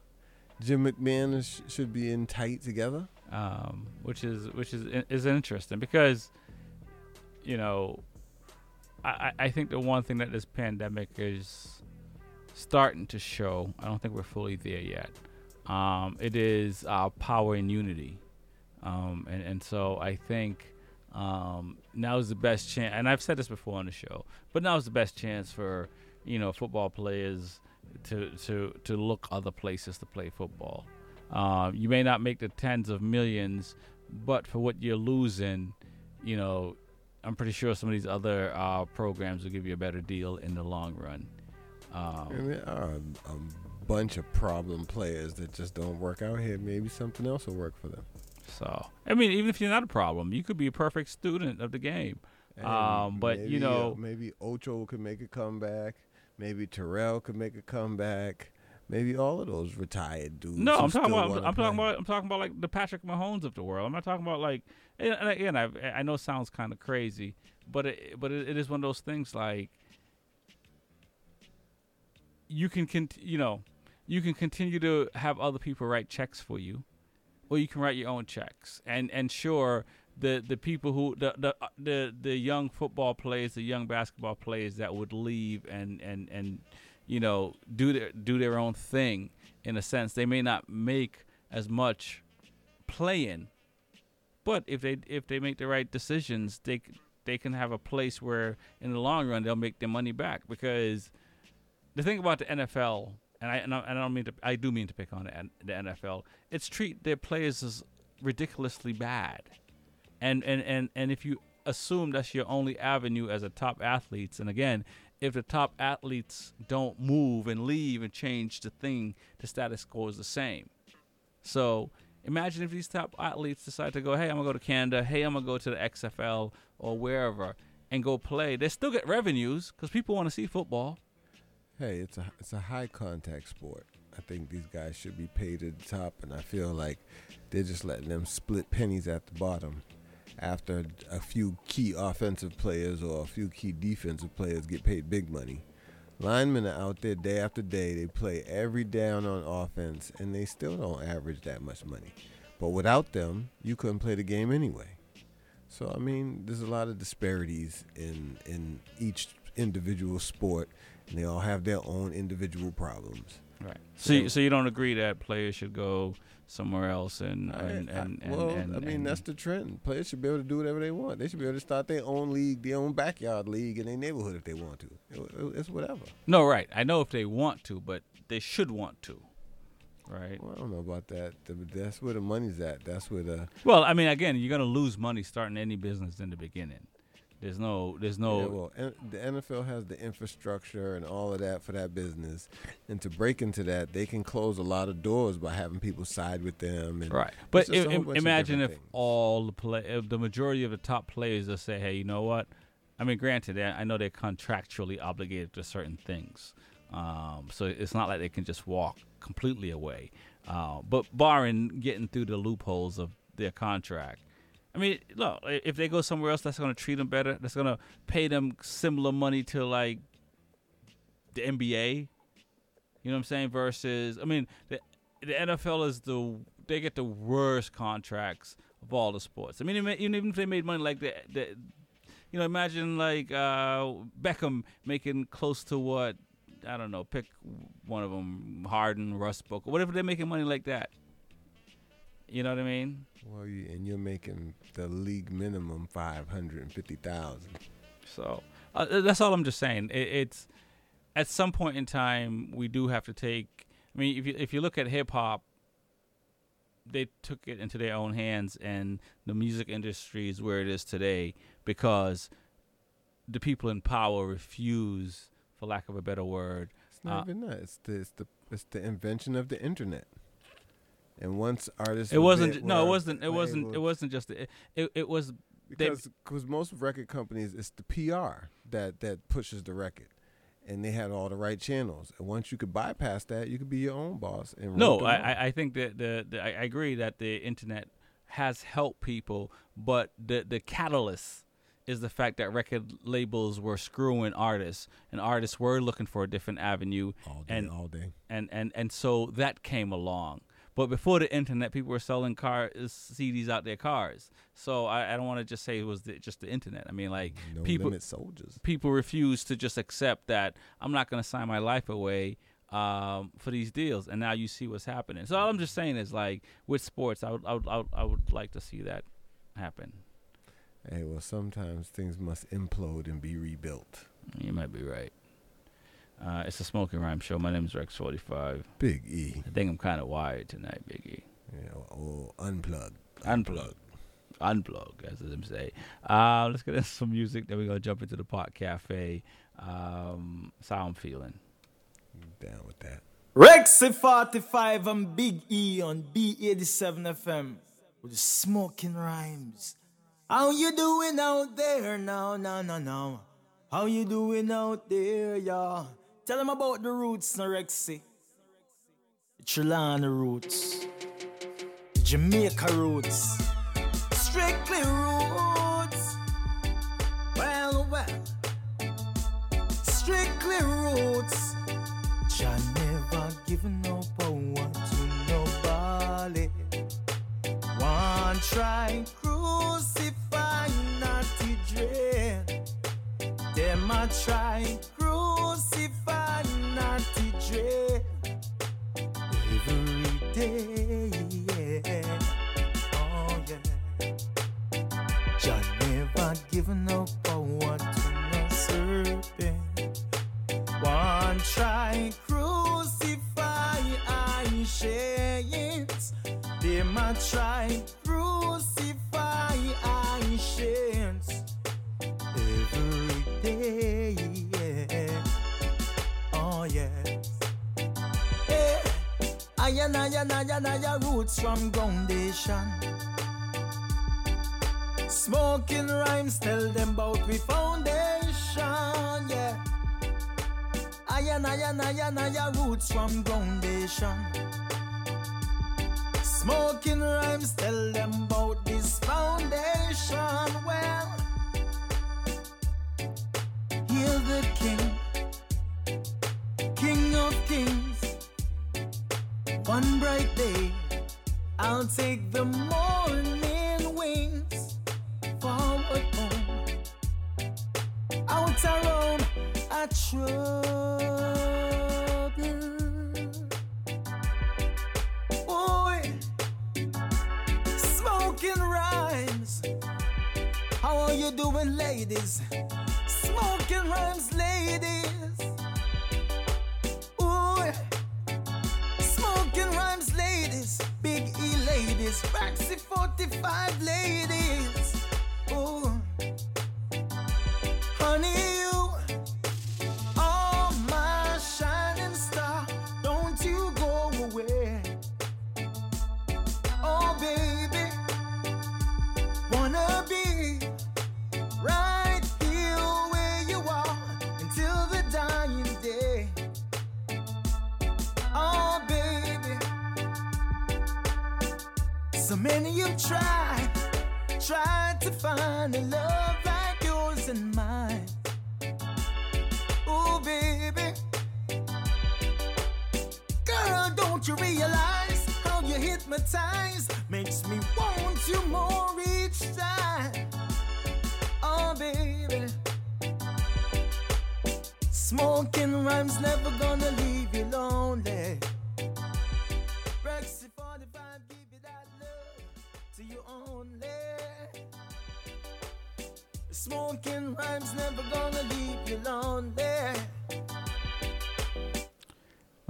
Jim McMahon should be in tight together. um, which is which is is interesting because you know I, I think the one thing that this pandemic is starting to show I don't think we're fully there yet um, it is our power and unity um, and and so I think um, now is the best chance and I've said this before on the show but now is the best chance for you know football players to to to look other places to play football um, you may not make the tens of millions, but for what you're losing, you know, I'm pretty sure some of these other uh, programs will give you a better deal in the long run. Um, And there are a, bunch of problem players that just don't work out here. Maybe something else will work for them. so, I mean, even if you're not a problem, you could be a perfect student of the game. Um, but maybe, you uh, know, maybe Ocho could make a comeback. Maybe Terrell could make a comeback. Maybe all of those retired dudes. No, I'm talking about. wanna I'm talking about. I'm talking about like the Patrick Mahomes of the world. I'm not talking about like. And and again, I I know it sounds kind of crazy, but it, but it, it is one of those things like. You can cont- you know, you can continue to have other people write checks for you, or you can write your own checks. And and sure, the the people who the the uh, the the young football players, the young basketball players that would leave and and and you know do their do their own thing in a sense. They may not make as much playing but if they if they make the right decisions they they can have a place where in the long run they'll make their money back. Because the thing about the NFL and I and I, and I don't mean to I do mean to pick on the, the NFL it's treat their players as ridiculously bad and and and and if you assume that's your only avenue as a top athletes and again if the top athletes don't move and leave and change the thing the status quo is the same so imagine if these top athletes decide to go hey i'm gonna go to canada hey i'm gonna go to the xfl or wherever and go play they still get revenues because people want to see football Hey, it's a it's a high contact sport. I think these guys should be paid at the top, and I feel like they're just letting them split pennies at the bottom. After a few key offensive players or a few key defensive players get paid big money, linemen are out there day after day. They play every down on offense, and they still don't average that much money. But without them, you couldn't play the game anyway. So I mean, there's a lot of disparities in in each individual sport, and they all have their own individual problems. Right. So, you, so you don't agree that players should go somewhere else and and and, and, well, and- I mean that's the trend. Players should be able to do whatever they want. They should be able to start their own league, their own backyard league in their neighborhood if they want to. It- It's whatever. no right. I know if they want to, but they should want to, right? Well, I don't know about that. That's where the money's at. That's where the Well, I mean, again, you're gonna lose money starting any business in the beginning. There's no, there's no. Yeah, well, N- the NFL has the infrastructure and all of that for that business, and to break into that, they can close a lot of doors by having people side with them. And Right, but just a im- whole im- bunch of imagine if things. all the play, if the majority of the top players just say, "Hey, you know what? I mean, granted, I I know they're contractually obligated to certain things, um, so it's not like they can just walk completely away. Uh, but barring getting through the loopholes of their contract, I mean, look, if they go somewhere else that's going to treat them better, that's going to pay them similar money to like the NBA. You know what I'm saying? Versus, I mean, the the NFL is the they get the worst contracts of all the sports. I mean, even even if they made money like the, the you know, imagine like uh, Beckham making close to what I don't know, pick one of them, Harden, Russ Booker, whatever they're making money like that. You know what I mean? Well, you, and you're making the league minimum five hundred and fifty thousand. So uh, that's all I'm just saying. It, it's at some point in time we do have to take. I mean, if you if you look at hip hop, they took it into their own hands, and the music industry is where it is today because the people in power refuse, for lack of a better word. It's not uh, even that. It's the it's the it's the invention of the internet. And once artists, it wasn't. No, it wasn't. It wasn't. able- It wasn't just. It. It, it was. because cause most record companies it's the PR that that pushes the record, and they had all the right channels. And once you could bypass that, you could be your own boss. And No, I. I- I think that the, the I I agree that the internet has helped people, but the the catalyst is the fact that record labels were screwing artists, and artists were looking for a different avenue. All day, and all day. and and and so that came along. But before the internet, people were selling car CDs out their cars. So I, I don't want to just say it was the, just the internet. I mean, like No people soldiers. people refuse to just accept that I'm not going to sign my life away um, for these deals, and now you see what's happening. So all I'm just saying is like with sports, I would I would I would, I would like to see that happen. Hey, well, sometimes things must implode and be rebuilt. You might be right. Uh, it's a smoking rhyme show. My name is Rex Forty Five. Big E. I think I'm kind of wired tonight, Big E. Yeah, oh, unplug. Unplug. Unplug, as them say. Uh, let's get into some music. Then we're gonna jump into the Pot Cafe. Um, that's how I'm feeling. Down with that. Rexy 45 and Big E on B87 FM with the smoking rhymes. How you doing out there? No, no, no, no. How you doing out there, y'all? Tell them about the roots, no Rexy. The Trelawny roots. Jamaica roots. Strictly roots. Well, well. Strictly roots. Jah never given no power to nobody. One try crucify naughty dread. Them a try crucify dread. Every day, yeah. Oh yeah. Jah never given no I and I roots from foundation. Smoking rhymes tell them about we foundation, yeah. And I and I roots from foundation. Smoking rhymes tell them about this foundation. Well,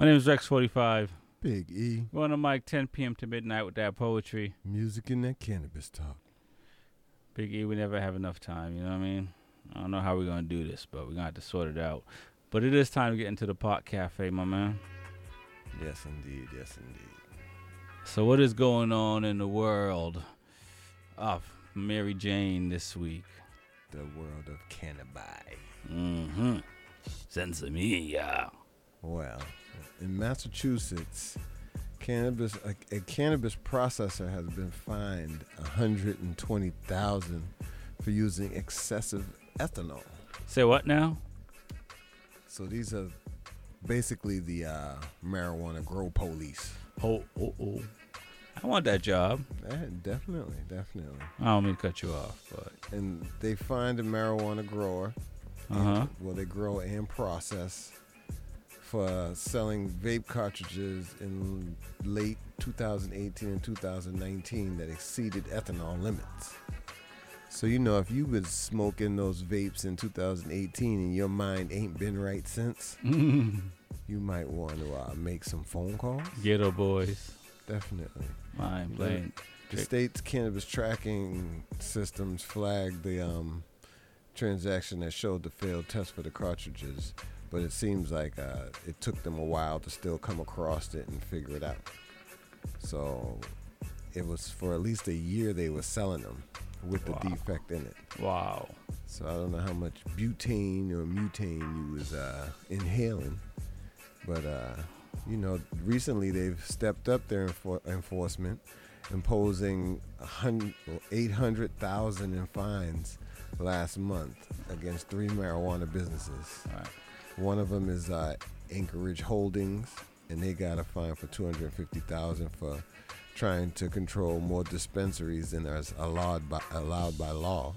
My name is Rex45. Big E. We're on the mic 10 p.m. to midnight with that poetry. Music and that cannabis talk. Big E, we never have enough time, you know what I mean? I don't know how we're going to do this, but we're going to have to sort it out. But it is time to get into the pot cafe, my man. Yes, indeed. Yes, indeed. So, what is going on in the world of Mary Jane this week? The world of cannabis. Mm-hmm. Sensimilla. Well, in Massachusetts, cannabis a, a cannabis processor has been fined 120,000 for using excessive ethanol. Say what now? So these are basically the uh, marijuana grow police. Oh, oh, oh. I want that job. Yeah, definitely, definitely. I don't mean to cut you off, but And they find a marijuana grower. Uh-huh. Well, they grow and process for selling vape cartridges in late 2018 and 2019 that exceeded ethanol limits. So you know, if you've been smoking those vapes in 2018 and your mind ain't been right since, (laughs) you might want to uh, make some phone calls. Geto Boys. Definitely. Mind blowing. The state's cannabis tracking systems flagged the um, transaction that showed the failed test for the cartridges, but it seems like uh, it took them a while to still come across it and figure it out. So it was for at least a year they were selling them with Wow. the defect in it. Wow. So I don't know how much butane or mutane you was uh, inhaling, but uh, you know, recently they've stepped up their enfor- enforcement, imposing a hun- well, 800,000 in fines last month against three marijuana businesses. One of them is uh, Anchorage Holdings, and they got a fine for 250,000 for trying to control more dispensaries than is allowed by allowed by law.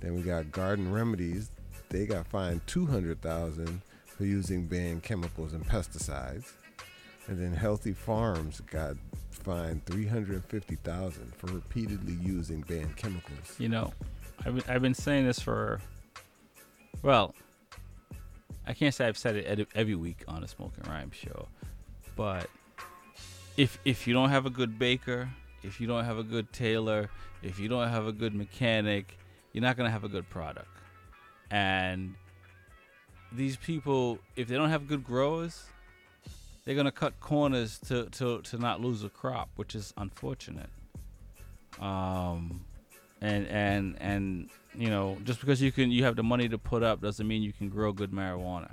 Then we got Garden Remedies. They got fined 200,000 for using banned chemicals and pesticides. And then Healthy Pharms got fined 350,000 for repeatedly using banned chemicals. You know, I've I've been saying this for, well, I can't say I've said it every week on the Smoking Rhyme show, but if if you don't have a good baker, if you don't have a good tailor, if you don't have a good mechanic, you're not gonna have a good product. And these people, if they don't have good growers, they're gonna cut corners to to to not lose a crop, which is unfortunate. Um, and and and you know, just because you can you have the money to put up doesn't mean you can grow good marijuana.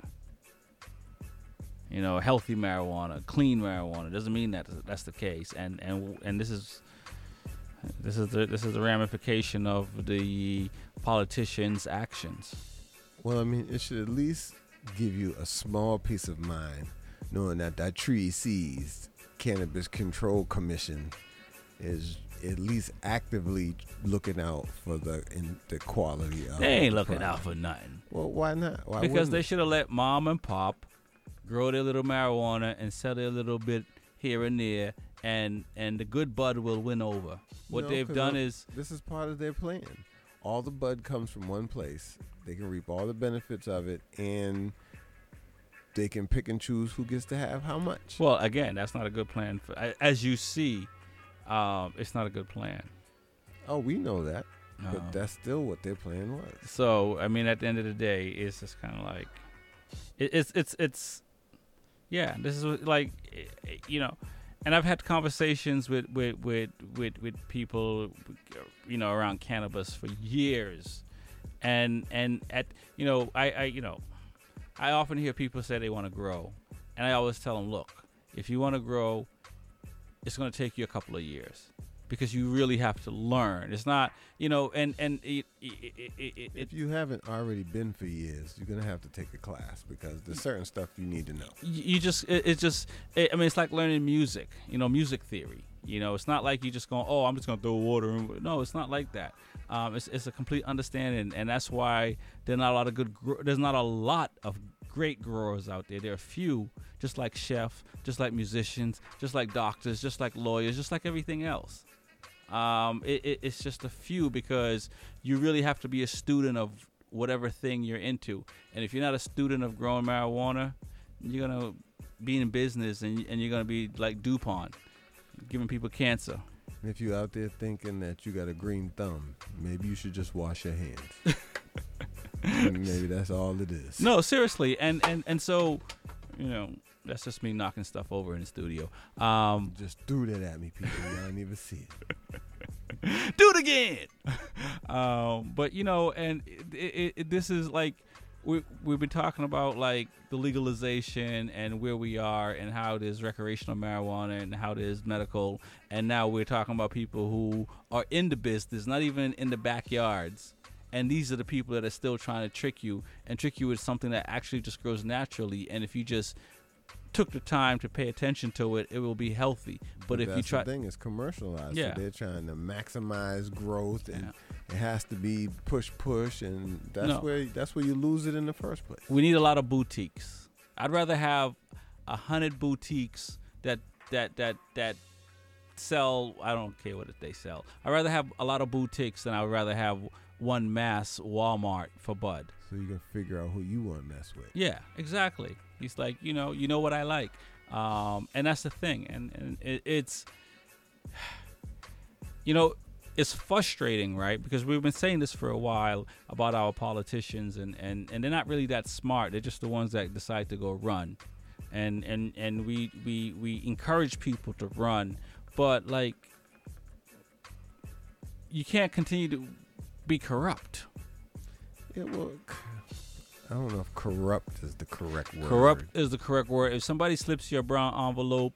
You know, healthy marijuana, clean marijuana doesn't mean that that's the case. And and and this is this is the this is the ramification of the politicians' actions. Well, I mean, it should at least give you a small peace of mind knowing that that tree seized Cannabis Control Commission is at least actively looking out for the in the quality of They ain't the looking product. out for nothing. Well, why not? Why because they should have let mom and pop grow their little marijuana and sell their little bit here and there, and and the good bud will win over. What No, they've done is this is part of their plan. all the bud comes from one place. They can reap all the benefits of it, and they can pick and choose who gets to have how much. Well, again, that's not a good plan. For, as you see, um, it's not a good plan. Oh, we know that, but that's still what their plan was. So I mean, at the end of the day, it's just kind of like it, it's it's it's yeah. This is what, like eh, you know, and I've had conversations with with with with, with people you know around cannabis for years, and and at you know I I you know I often hear people say they want to grow, and I always tell them, look, if you want to grow, it's going to take you a couple of years because you really have to learn. It's not, you know, and and it, it, it, If you haven't already been for years, you're gonna have to take a class because there's certain stuff you need to know. you just it, it's just it, I mean it's like learning music, you know, music theory. You know, it's not like you just going, oh, I'm just gonna throw water. In. No, it's not like that. Um, it's it's a complete understanding, and that's why there's not a lot of good. There's not a lot of great growers out there. There are few, just like chefs, just like musicians, just like doctors, just like lawyers, just like everything else. Um, it, it, it's just a few because you really have to be a student of whatever thing you're into. And if you're not a student of growing marijuana, you're gonna be in business and, and you're gonna be like DuPont, giving people cancer. And if you're out there thinking that you got a green thumb, maybe you should just wash your hands. (laughs) Maybe that's all it is. No, seriously, and and and so, you know, that's just me knocking stuff over in the studio. Um, just threw that at me, people. Y'all didn't even see it. (laughs) do it again. (laughs) um, but you know, and it, it, it, this is like we we've been talking about like the legalization and where we are and how it is recreational marijuana and how it is medical, and now we're talking about people who are in the business, not even in the backyards. And these are the people that are still trying to trick you and trick you with something that actually just grows naturally. And if you just took the time to pay attention to it, it will be healthy. But, if that's you try, the thing, it's commercialized. Yeah. So they're trying to maximize growth, and it has to be push, push, and that's No. where that's where you lose it in the first place. we need a lot of boutiques. I'd rather have a hundred boutiques that that that that sell. I don't care what they sell. I'd rather have a lot of boutiques than I'd rather have one mass Walmart for bud. So you can figure out who you want to mess with. Yeah, exactly. He's like, you know, you know what I like, um, and that's the thing. And and it, it's, (sighs) you know, it's frustrating, right? Because we've been saying this for a while about our politicians, and and and they're not really that smart. They're just the ones that decide to go run, and and and we we we encourage people to run, but like, you can't continue to be corrupt. Yeah, well, I don't know if corrupt is the correct word. Corrupt is the correct word. If somebody slips your brown envelope,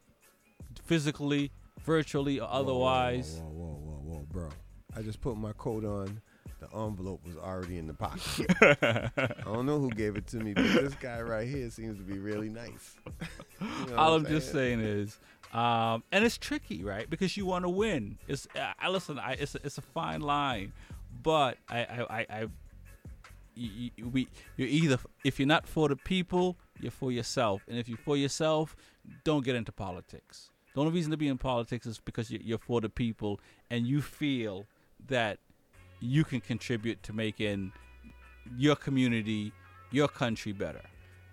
physically, virtually, or Whoa, whoa, otherwise, Whoa, whoa, whoa, whoa, whoa, bro! I just put my coat on. The envelope was already in the pocket. (laughs) I don't know who gave it to me, but this guy right here seems to be really nice. (laughs) You know all what I'm just saying is, um, and it's tricky, right? Because you want to win. It's uh, I listen. I, it's a, it's a fine line, but I I I. I you, you- we you're either if you're not for the people, you're for yourself, and if you're for yourself, don't get into politics. The only reason to be in politics is because you're, for the people, and you feel that you can contribute to making your community, your country better.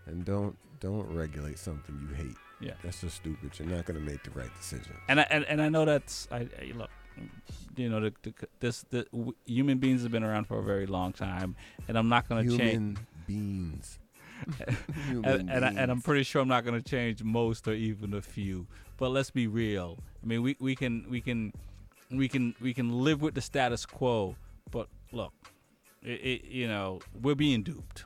And don't don't regulate something you hate. Yeah. that's just stupid. You're not gonna make the right decision. and I and, and I know that's I, I look, you know, the, the, this the w- human beings have been around for a very long time, and I'm not going to change. Human beings. (laughs) Human and, and, I, and I'm pretty sure I'm not going to change most or even a few. But let's be real. I mean, we, we can we can we can we can live with the status quo. But look, it, it, you know, we're being duped.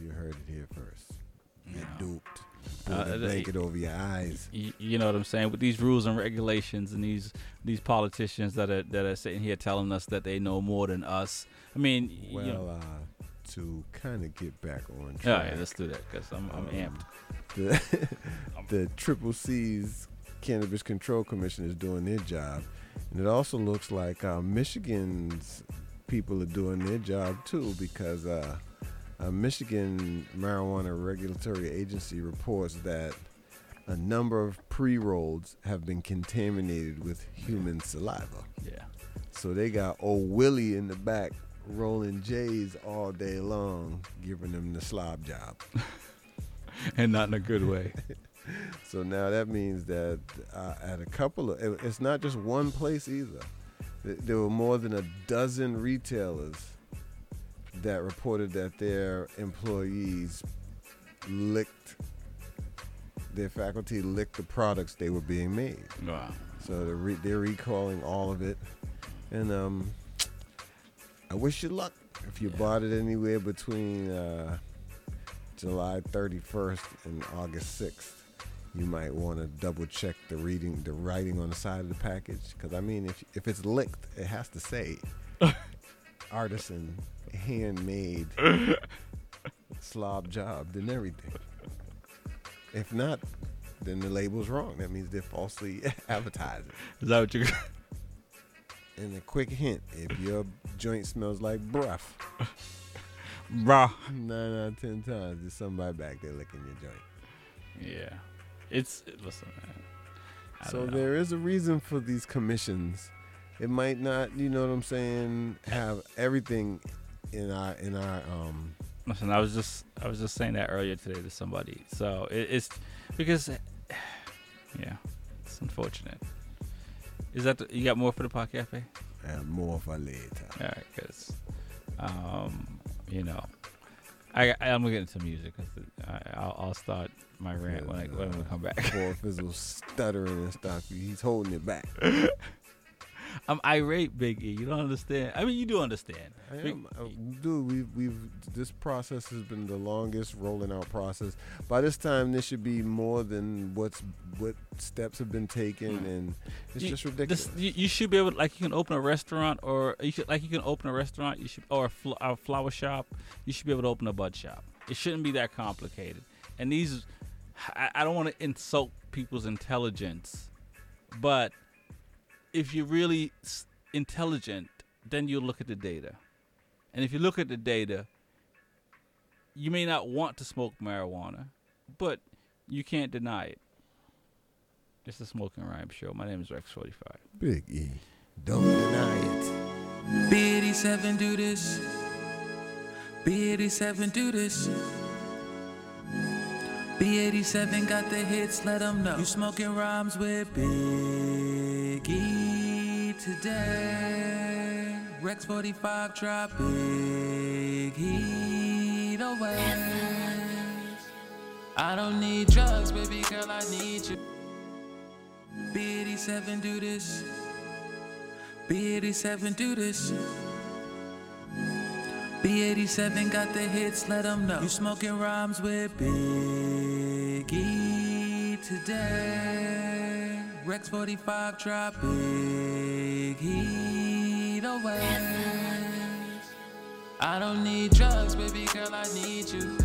You heard it here first. You're duped. Uh, Pull the the- blanket over your eyes. Y- you know what I'm saying? With these rules and regulations and these these politicians that are that are sitting here telling us that they know more than us. I mean, you Well, know, uh, to kind of get back on All track. right, let's do that because I'm, I'm um, amped. The, (laughs) the Triple C's Cannabis Control Commission is doing their job, and it also looks like uh, Michigan's people are doing their job too because uh, a Michigan Marijuana Regulatory Agency reports that a number of pre rolls have been contaminated with human saliva. Yeah. So they got old Willie in the back rolling J's all day long, giving them the slob job. (laughs) and not in a good way. (laughs) so now that means that uh, at a couple of, it's not just one place either. There were more than a dozen retailers that reported that their employees licked, their faculty licked the products they were being made. Wow. So they're, re- they're recalling all of it. And um, I wish you luck if you bought it anywhere between uh, July 31st and August 6th. You might want to double check the reading, the writing on the side of the package, because I mean, if if it's licked, it has to say (laughs) artisan, handmade, slob job, and everything. If not, then the label's wrong. That means they're falsely (laughs) advertising. Is that what you? And a quick hint: if your joint smells like breath, Bruh. nine out of ten times there's somebody back there licking your joint. Yeah, it's listen, man. So there is a reason for these commissions. It might not, you know what I'm saying, have everything in our in our um Listen, I was just I was just saying that earlier today to somebody. So it, it's because, (sighs) yeah, it's unfortunate. Is that the, you got more for the Pod Cafe? And more for later. All right, because, um, you know, I, I am gonna get into music. 'cause I, I'll, I'll start my rant when I when we come back. Poor Fizzle stuttering and stuff. He's holding it back. (laughs) I'm irate, Big E. You don't understand. I mean, you do understand. I am, uh, dude, we've we've this process has been the longest rolling out process. By this time, there should be more than what's what steps have been taken, and it's You- just this- ridiculous. you, you should be able, like, you can open a restaurant, or you should, like, you can open a restaurant. You should, or a, fl- a flower shop. You should be able to open a bud shop. It shouldn't be that complicated. And these, I, I don't want to insult people's intelligence, but if you're really intelligent, then you look at the data. And if you look at the data, you may not want to smoke marijuana, but you can't deny it. It's the Smoking Rhyme Show. My name is Rex45. Big E, don't deny it. B87 do this. B87 do this. B87 got the hits, let them know. You smoking rhymes with Big E today. Rex 45 drop Big Heat away. I don't need drugs, baby girl, I need you. B87 do this. B87 do this. B87 got the hits, let them know. You smoking rhymes with Big E today. Rex 45 drop Big Heat away. I don't need drugs, baby girl, I need you.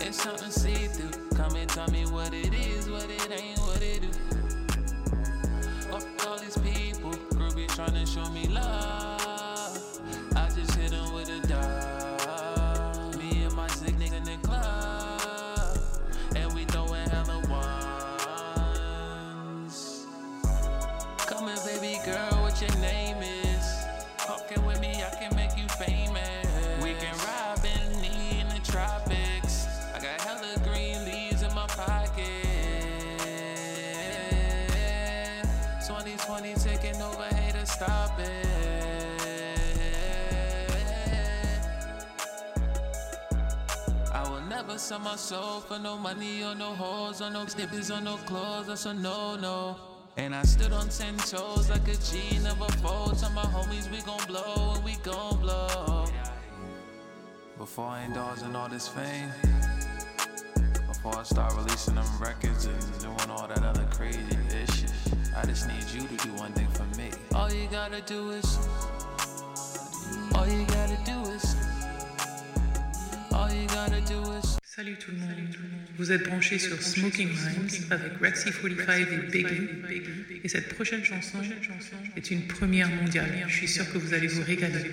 It's something see through. Come and tell me what it is, what it ain't, what it do. Fuck all these people, groupie trying to show me love. Sell my soul no money or no hoes or no snippets or no clothes. That's a no no. And I stood on ten toes like a G, never fold. Tell my homies we gon' blow and we gon' blow. Before I indulge in all this fame, before I start releasing them records and doing all that other crazy shit, I just need you to do one thing for me. All you gotta do is, all you gotta do is, all you gotta do is. Salut tout le monde. Vous êtes branchés sur Smoking Rhymes avec Rexy 45 et Biggie. Et cette prochaine chanson est une première mondiale. Je suis sûr que vous allez vous régaler.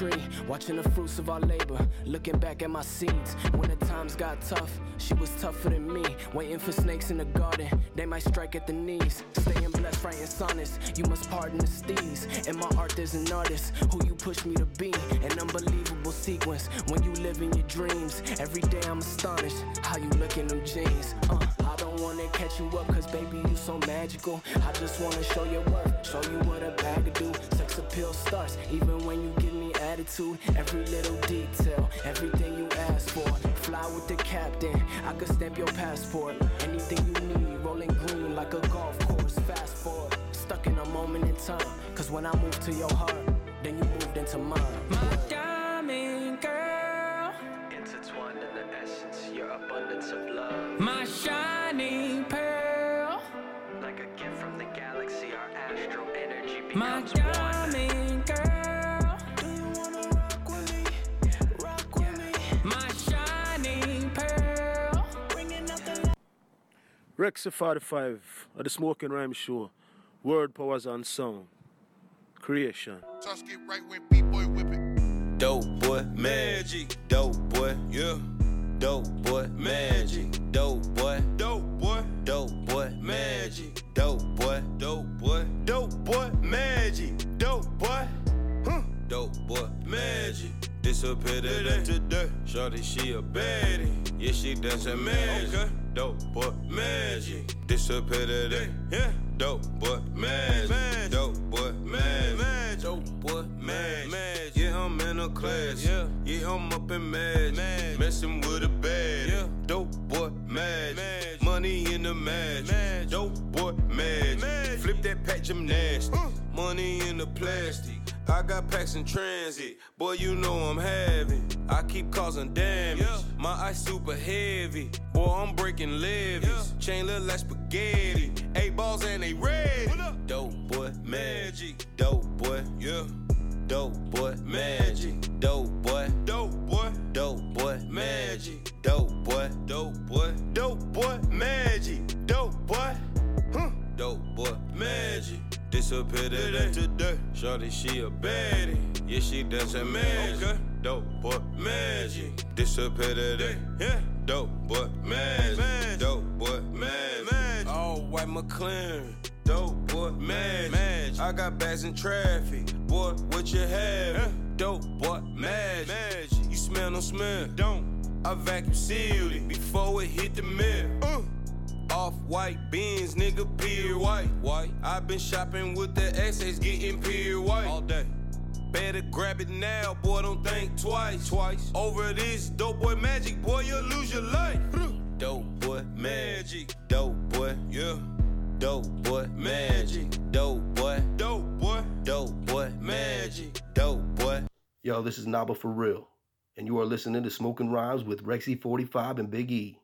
Tree, watching the fruits of our labor, looking back at my seeds. When the times got tough, she was tougher than me. Waiting for snakes in the garden, they might strike at the knees. Staying blessed, writing sonnets, you must pardon the steez. In my art, there's an artist who you push me to be. An unbelievable sequence when you live in your dreams. Every day I'm astonished how you look in them jeans. Uh, I don't wanna catch you up, cause baby, you so magical. I just wanna show your worth, show you what a bag of do. Sex appeal starts, even when you give me attitude. Every little detail, everything you ask for. Fly with the captain, I could stamp your passport. Anything you need, rolling green like a golf course. Fast forward, stuck in a moment in time. Cause when I move to your heart, then you moved into mine. My diamond girl, Intertwined in the essence, your abundance of love. my shining pearl, Like a gift from the galaxy, our astral energy my becomes one. Rexy 45 at the Smoking Rhyme Show. Word powers and sound. Creation. Toss get right when B-boy whip it. Dope boy, magic. Dope boy, yeah. Dope boy, magic. Dope boy, dope boy, dope boy, magic. Dope boy, dope boy, dope boy, magic. Dope boy, huh? Dope boy, magic. Disappear today. today. Shorty, she a baddie. Yeah, she dancing magic. Okay. Dope boy, magic. Disappear today. Yeah. Dope boy, magic. Dope boy, magic. Dope boy, magic. Yeah, I'm in a class. Yeah. Yeah, I'm up in magic. Messing with a bad. Yeah. Dope boy, magic. Money in the match. Dope boy, magic. Flip that patch, I'm nasty. Mm. Money in the plastic. I got packs in transit. Boy, you know I'm having. I keep causing damage. My eyes super heavy. Boy, I'm breaking levees. Chain look like spaghetti. Eight balls and they red. Dope boy, magic. Dope boy, yeah. Dope boy, magic. Dope boy, dope boy, dope boy, magic. Dope boy, dope boy, dope boy, magic. Dope boy, huh? Dope boy, magic. Disappear today. today. Shorty, she a baddie. Yeah, she dancing magic. Okay. dope boy, magic. Disappear today, yeah. Dope boy, magic. Dope boy, magic. All white McLaren. Dope boy, magic. I got bags in traffic. Boy, what you have? Dope boy, magic. You smell no smell. Don't. I vacuum sealed it before it hit the mill. Uh. Off white beans, nigga, pure white. White. i been shopping with the SS, getting pure white. All day. Better grab it now, boy, don't think twice. Twice. Over this dope boy magic, boy, you'll lose your life. (laughs) Dope boy magic. Dope boy, yeah. Dope boy magic. Dope boy. Dope boy. Dope boy magic. Dope boy. Yo, this is Naba for real, and you are listening to Smoking Rhymes with Rexy45 and Big E.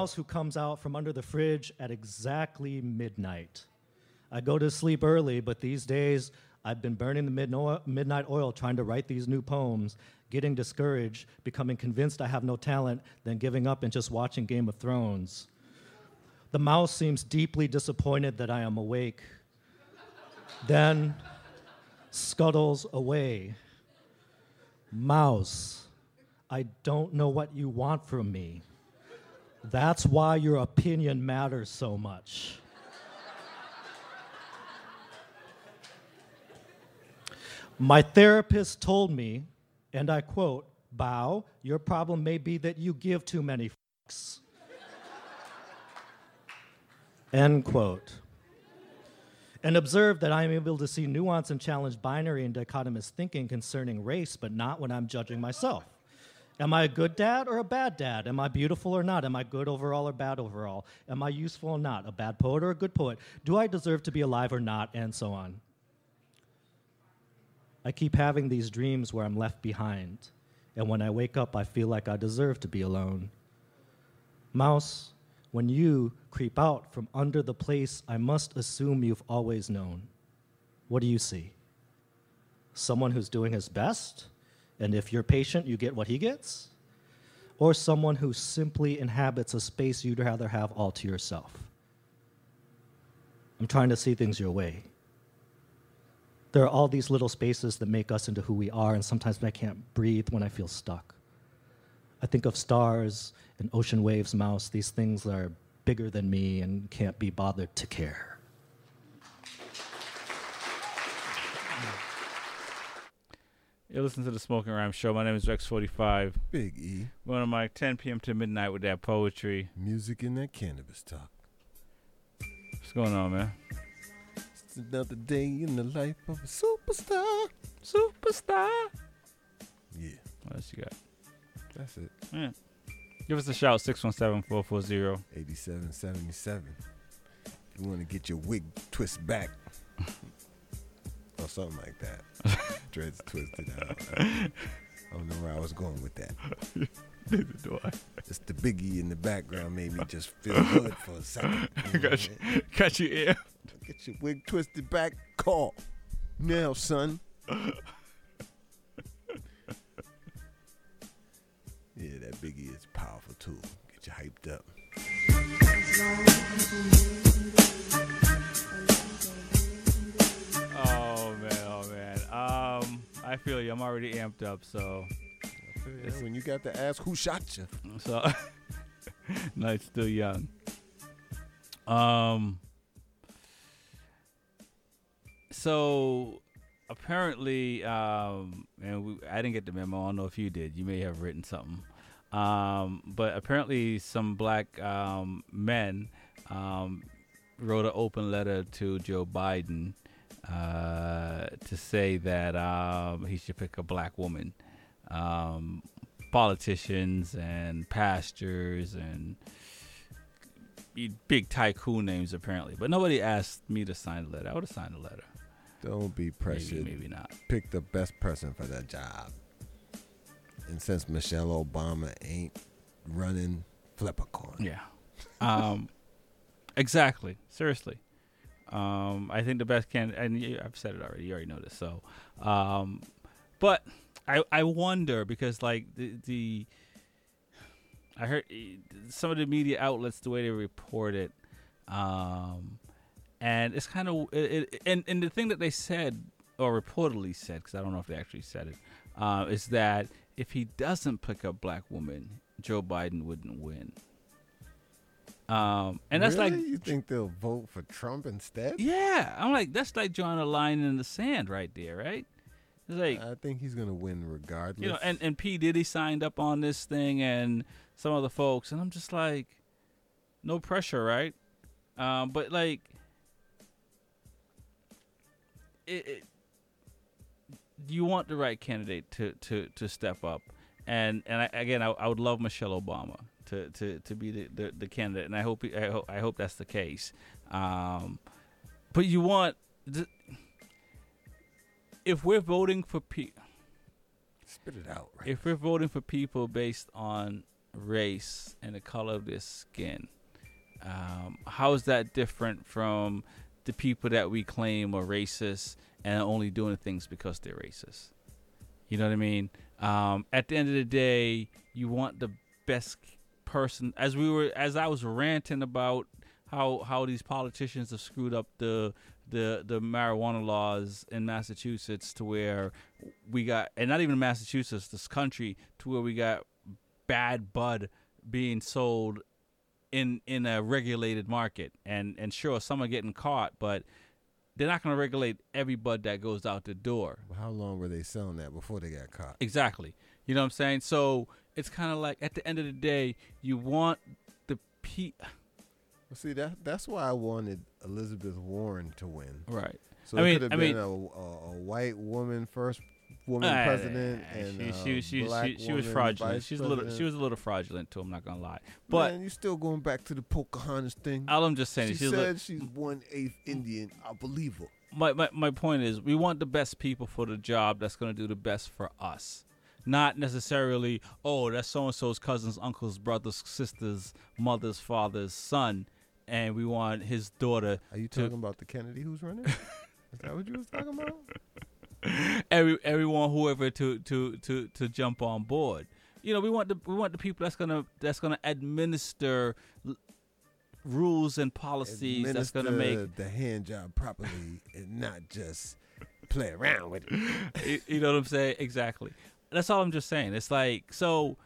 mouse who comes out from under the fridge at exactly midnight. I go to sleep early, but these days I've been burning the midnight oil trying to write these new poems, getting discouraged, becoming convinced I have no talent, then giving up and just watching Game of Thrones. The mouse seems deeply disappointed that I am awake, then scuttles away. Mouse, I don't know what you want from me. That's why your opinion matters so much. My therapist told me, and I quote, Bow, your problem may be that you give too many fucks. End quote. And observe that I am able to see nuance and challenge binary and dichotomous thinking concerning race, but not when I'm judging myself. Am I a good dad or a bad dad? Am I beautiful or not? Am I good overall or bad overall? Am I useful or not? A bad poet or a good poet? Do I deserve to be alive or not? And so on. I keep having these dreams where I'm left behind, and when I wake up, I feel like I deserve to be alone. Mouse, when you creep out from under the place I must assume you've always known, what do you see? Someone who's doing his best, and if you're patient, you get what he gets? Or someone who simply inhabits a space you'd rather have all to yourself? I'm trying to see things your way. There are all these little spaces that make us into who we are, and sometimes I can't breathe when I feel stuck. I think of stars and ocean waves, mouse, these things that are bigger than me and can't be bothered to care. You listen to the Smoking Rhyme Show. My name is Rex45. Big E. One of my 10 p.m. to midnight with that poetry. Music and that cannabis talk. What's going on, man? It's another day in the life of a superstar. Superstar. Yeah. What else you got? That's it. Yeah. Give us a shout, 617 440 8777. If you want to get your wig twist back. (laughs) or something like that. (laughs) Dreads twisted out. I don't know where I was going with that. (laughs) Neither do I. It's the biggie in the background made me just feel good for a second. You know (laughs) got, you, I mean? got you. Get your wig twisted back. Call. Now, son. Yeah, that biggie is a powerful tool. Get you hyped up. Oh. Um, I feel you. I'm already amped up, so. Yeah, when you got to ask who shot you. So, (laughs) night's still young. Um. So, apparently, um, and we, I didn't get the memo. I don't know if you did. You may have written something. Um, but apparently, some black um, men um, wrote an open letter to Joe Biden uh, to say that um, he should pick a black woman. Um, politicians and pastors and big tycoon names apparently, but nobody asked me to sign the letter. I would have signed the letter. Don't be pressured. maybe not. Pick the best person for that job. And since Michelle Obama ain't running, flip a coin. Yeah. Um, (laughs) exactly. Seriously. Um, I think the best can, and you, I've said it already. You already know this. So, um, but I I wonder because like the the I heard eh, some of the media outlets the way they report it, um, and it's kind of it, it, and and the thing that they said or reportedly said because I don't know if they actually said it uh, is that if he doesn't pick up black women, Joe Biden wouldn't win. Um, and that's Really? like you think they'll vote for Trump instead? yeah, I'm like that's like drawing a line in the sand right there, right? It's like I think he's gonna win regardless. you know, and and P Diddy signed up on this thing, and some other folks, and I'm just like, no pressure, right? Um, but like, it, it, you want the right candidate to to to step up, and and I, again, I, I would love Michelle Obama to to to be the, the, the candidate, and I hope I hope I hope that's the case. Um, but you want. The, if we're voting for people, spit it out. Right? if we're voting for people based on race and the color of their skin, um, how is that different from the people that we claim are racist and are only doing things because they're racist? You know what I mean? Um, at the end of the day, you want the best person. As we were, as I was ranting about how how these politicians have screwed up the the the marijuana laws in Massachusetts to where we got and not even Massachusetts this country to where we got bad bud being sold in in a regulated market and and sure some are getting caught but they're not going to regulate every bud that goes out the door How long were they selling that before they got caught? Exactly. You know what I'm saying? So it's kind of like at the end of the day, you want the pe. Well, see that that's why I wanted Elizabeth Warren to win. Right. So I it mean- could have I been mean- a, a, a white woman first woman Uh, president she, and she, a she, she, black she, she was fraudulent. She's a little. She was a little fraudulent too. I'm not gonna lie. But Man, you still going back to the Pocahontas thing? all I'm just saying she is she's a- said she's one eighth Indian. I believe her. my, my my point is we want the best people for the job that's going to do the best for us not necessarily oh that's so and so's cousins, uncles, brothers, sisters, mother's father's son, and we want his daughter. Are you to- talking about the Kennedy who's running? Is that what you was talking about? (laughs) every everyone whoever to to to to jump on board. You know, we want the we want the people that's gonna that's gonna administer l- rules and policies that's gonna make the hand job properly and not just play around with it. (laughs) you, you know what I'm saying? Exactly. That's all I'm just saying. It's like so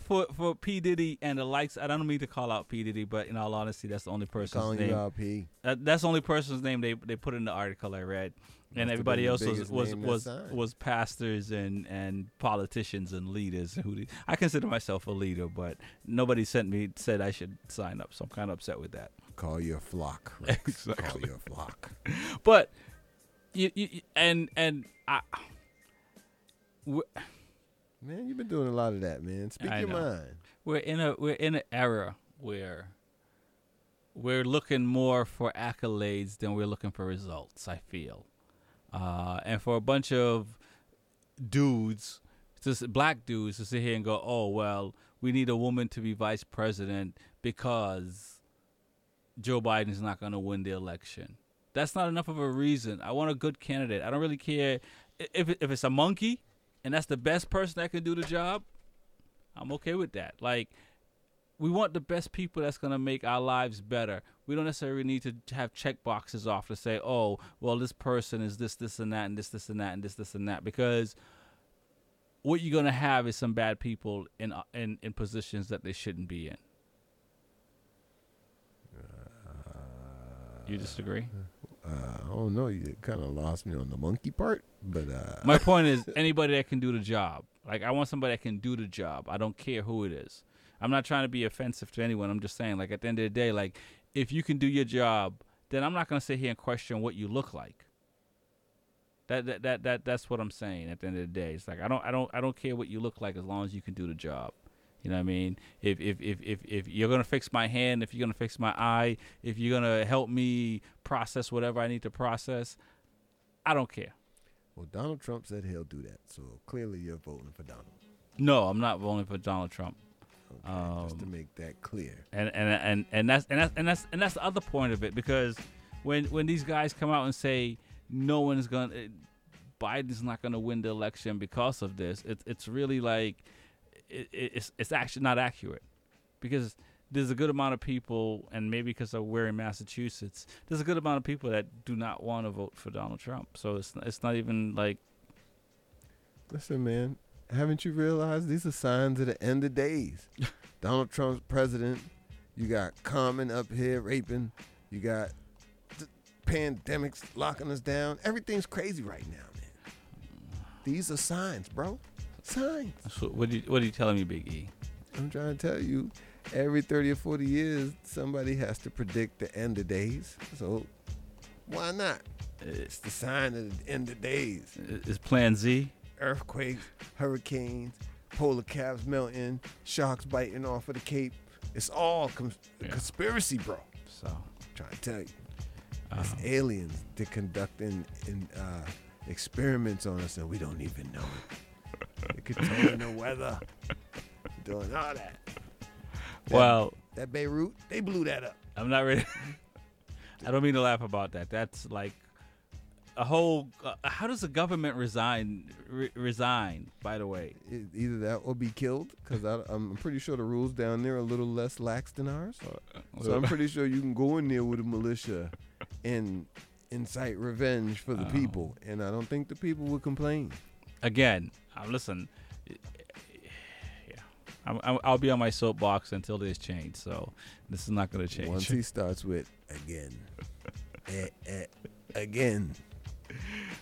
for for P Diddy and the likes. I don't mean to call out P Diddy, but in all honesty, that's the only person's calling name. you out, P. That, that's the only person's name they they put in the article I read, and Must everybody else was was was, was pastors and and politicians and leaders. Who I consider myself a leader, but nobody sent me said I should sign up, so I'm kind of upset with that. Call your flock. Rex. (laughs) Call Exactly. your flock. but you, you you- and and I. w- Man, you've been doing a lot of that, man. Speak I your know. mind. We're in a we're in an era where we're looking more for accolades than we're looking for results. I feel, uh, and for a bunch of dudes, just black dudes, to sit here and go, "Oh well, we need a woman to be vice president because Joe Biden's not going to win the election." That's not enough of a reason. I want a good candidate. I don't really care if if it's a monkey, and that's the best person that can do the job. I'm okay with that. Like, we want the best people that's gonna make our lives better. We don't necessarily need to have check boxes off to say, oh, well, this person is this, this, and that, and this, this, and that, and this, this, and that, because what you're gonna have is some bad people in uh, in in positions that they shouldn't be in. You disagree? Uh, I don't know. You kind of lost me on the monkey part, but uh, (laughs) My point is anybody that can do the job. Like I want somebody that can do the job. I don't care who it is. I'm not trying to be offensive to anyone. I'm just saying like at the end of the day, like if you can do your job, then I'm not gonna sit here and question what you look like. That that that, that that's what I'm saying at the end of the day. It's like I don't I don't I don't care what you look like as long as you can do the job. You know what I mean? If if if if, if you're gonna fix my hand, if you're gonna fix my eye, if you're gonna help me process whatever I need to process, I don't care. well, Donald Trump said he'll do that. So clearly, you're voting for Donald. No, I'm not voting for Donald Trump. just to Um, make that clear. and and and and that's and that's and that's and that's the other point of it because when when these guys come out and say no one's gonna Biden's not gonna win the election because of this, it's it's really like it, it- it's it's actually not accurate because there's a good amount of people and maybe because we're in Massachusetts, there's a good amount of people that do not want to vote for Donald Trump. So it's it's not even like Listen, man, haven't you realized these are signs of the end of days? (laughs) Donald Trump's president. You got Common up here raping. You got pandemics locking us down. Everything's crazy right now, man. These are signs, bro. Signs. so what are you, what are you telling me, Big E? I'm trying to tell you, every 30 or 40 years, somebody has to predict the end of days. So why not? Uh, it's the sign of the end of days. Uh, is Plan Z? Earthquakes, hurricanes, polar caps melting, sharks biting off of the Cape. It's all cons- conspiracy, bro. So I'm trying to tell you, it's um, aliens. They're conducting in, uh, experiments on us, and we don't even know it. They controlling the weather, doing all that. That- Well- that Beirut, they blew that up. I'm not ready. (laughs) I don't mean to laugh about that. That's like a whole. Uh, how does the government resign? Re- resign, by the way. Either that or be killed, because I'm pretty sure the rules down there are a little less lax than ours. So I'm pretty sure you can go in there with a militia and incite revenge for the Oh. people, and I don't think the people would complain. Again, listen. Yeah, I'm, I'm, I'll be on my soapbox until this change. So this is not going to change. Once he starts with again, (laughs) eh, eh, again,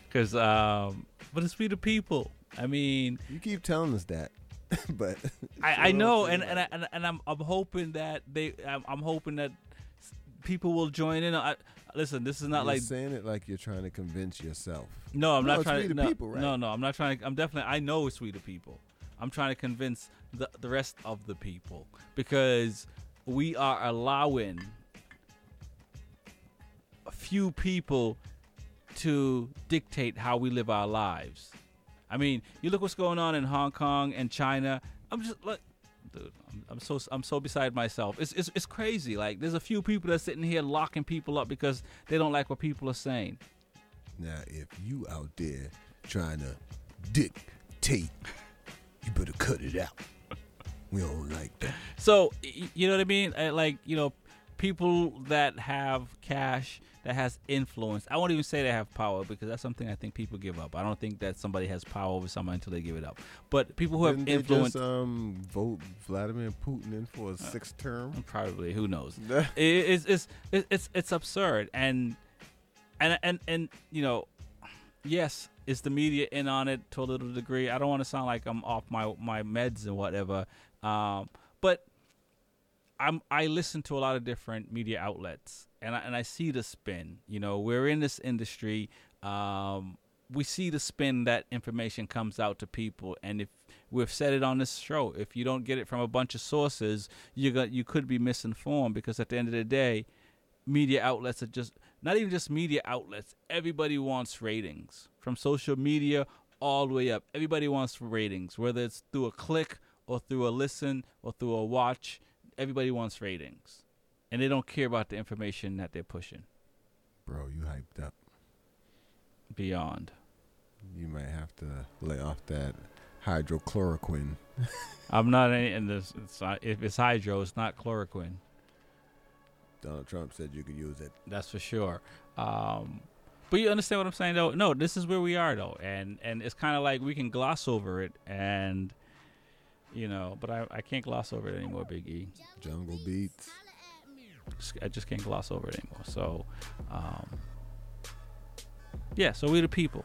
Because, um, but it's we the people. I mean, you keep telling us that, (laughs) but I, I know, and and, I, and and I'm I'm hoping that they I'm, I'm hoping that people will join in. I, listen, this is not You're like saying it like you're trying to convince yourself. No, I'm No, not trying to. no, people, right? no, no, I'm not trying to. I'm definitely. I know it's we the people. I'm trying to convince the the rest of the people because we are allowing a few people to dictate how we live our lives. I mean, you look what's going on in Hong Kong and China. I'm just like, dude, I'm, I'm so I'm so beside myself. It's, it's it's crazy. Like, there's a few people that's sitting here locking people up because they don't like what people are saying. Now, if you out there trying to dictate, you better cut it out. We don't like that. (laughs) So you know what I mean? Like you know, people that have cash that has influence. I won't even say they have power because that's something I think people give up. I don't think that somebody has power over someone until they give it up. But people who have Didn't they influence, just um, vote Vladimir Putin in for a sixth term? (laughs) probably who knows? (laughs) it, it's, it's it's it's absurd and and and and you know, yes, is the media in on it to a little degree? I don't want to sound like I'm off my my meds and whatever, um, I'm I listen to a lot of different media outlets and I, and I see the spin. You know, we're in this industry. Um, we see the spin that information comes out to people, and if we've said it on this show, if you don't get it from a bunch of sources, you got you could be misinformed because at the end of the day, media outlets are just not even just media outlets. Everybody wants ratings from social media all the way up. Everybody wants ratings, whether it's through a click or through a listen or through a watch. Everybody wants ratings, and they don't care about the information that they're pushing. Bro, you hyped up. Beyond. You might have to lay off that hydrochloroquine. (laughs) I'm not any, in this. It's not, if it's hydro, it's not chloroquine. Donald Trump said you could use it. That's for sure. Um, but you understand what I'm saying, though. No, this is where we are, though, and and it's kind of like we can gloss over it, and you know, but I, I can't gloss over it anymore, Big E. Jungle Beats. I just can't gloss over it anymore. So, um, yeah. So we're the people.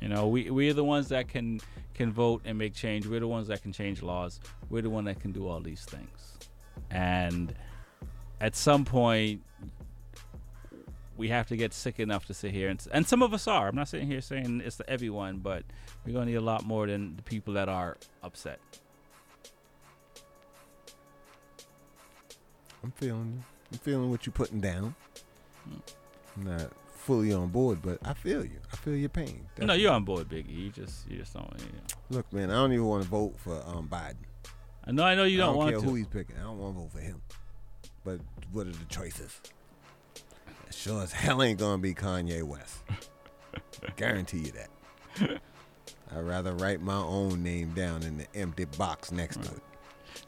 You know, we we're the ones that can can vote and make change. We're the ones that can change laws. We're the one that can do all these things. And at some point, we have to get sick enough to sit here and and some of us are. I'm not sitting here saying it's to everyone, but we're gonna need a lot more than the people that are upset. I'm feeling you. I'm feeling what you're putting down. Hmm. I'm not fully on board, but I feel you. I feel your pain. No, you're on board, Biggie. You just you just don't. You know. Look, man, I don't even want to vote for um, Biden. I know, I know you I don't, don't want care to. who he's picking. I don't want to vote for him. But what are the choices? Sure as hell ain't gonna be Kanye West. (laughs) Guarantee you that. I'd rather write my own name down in the empty box next to it.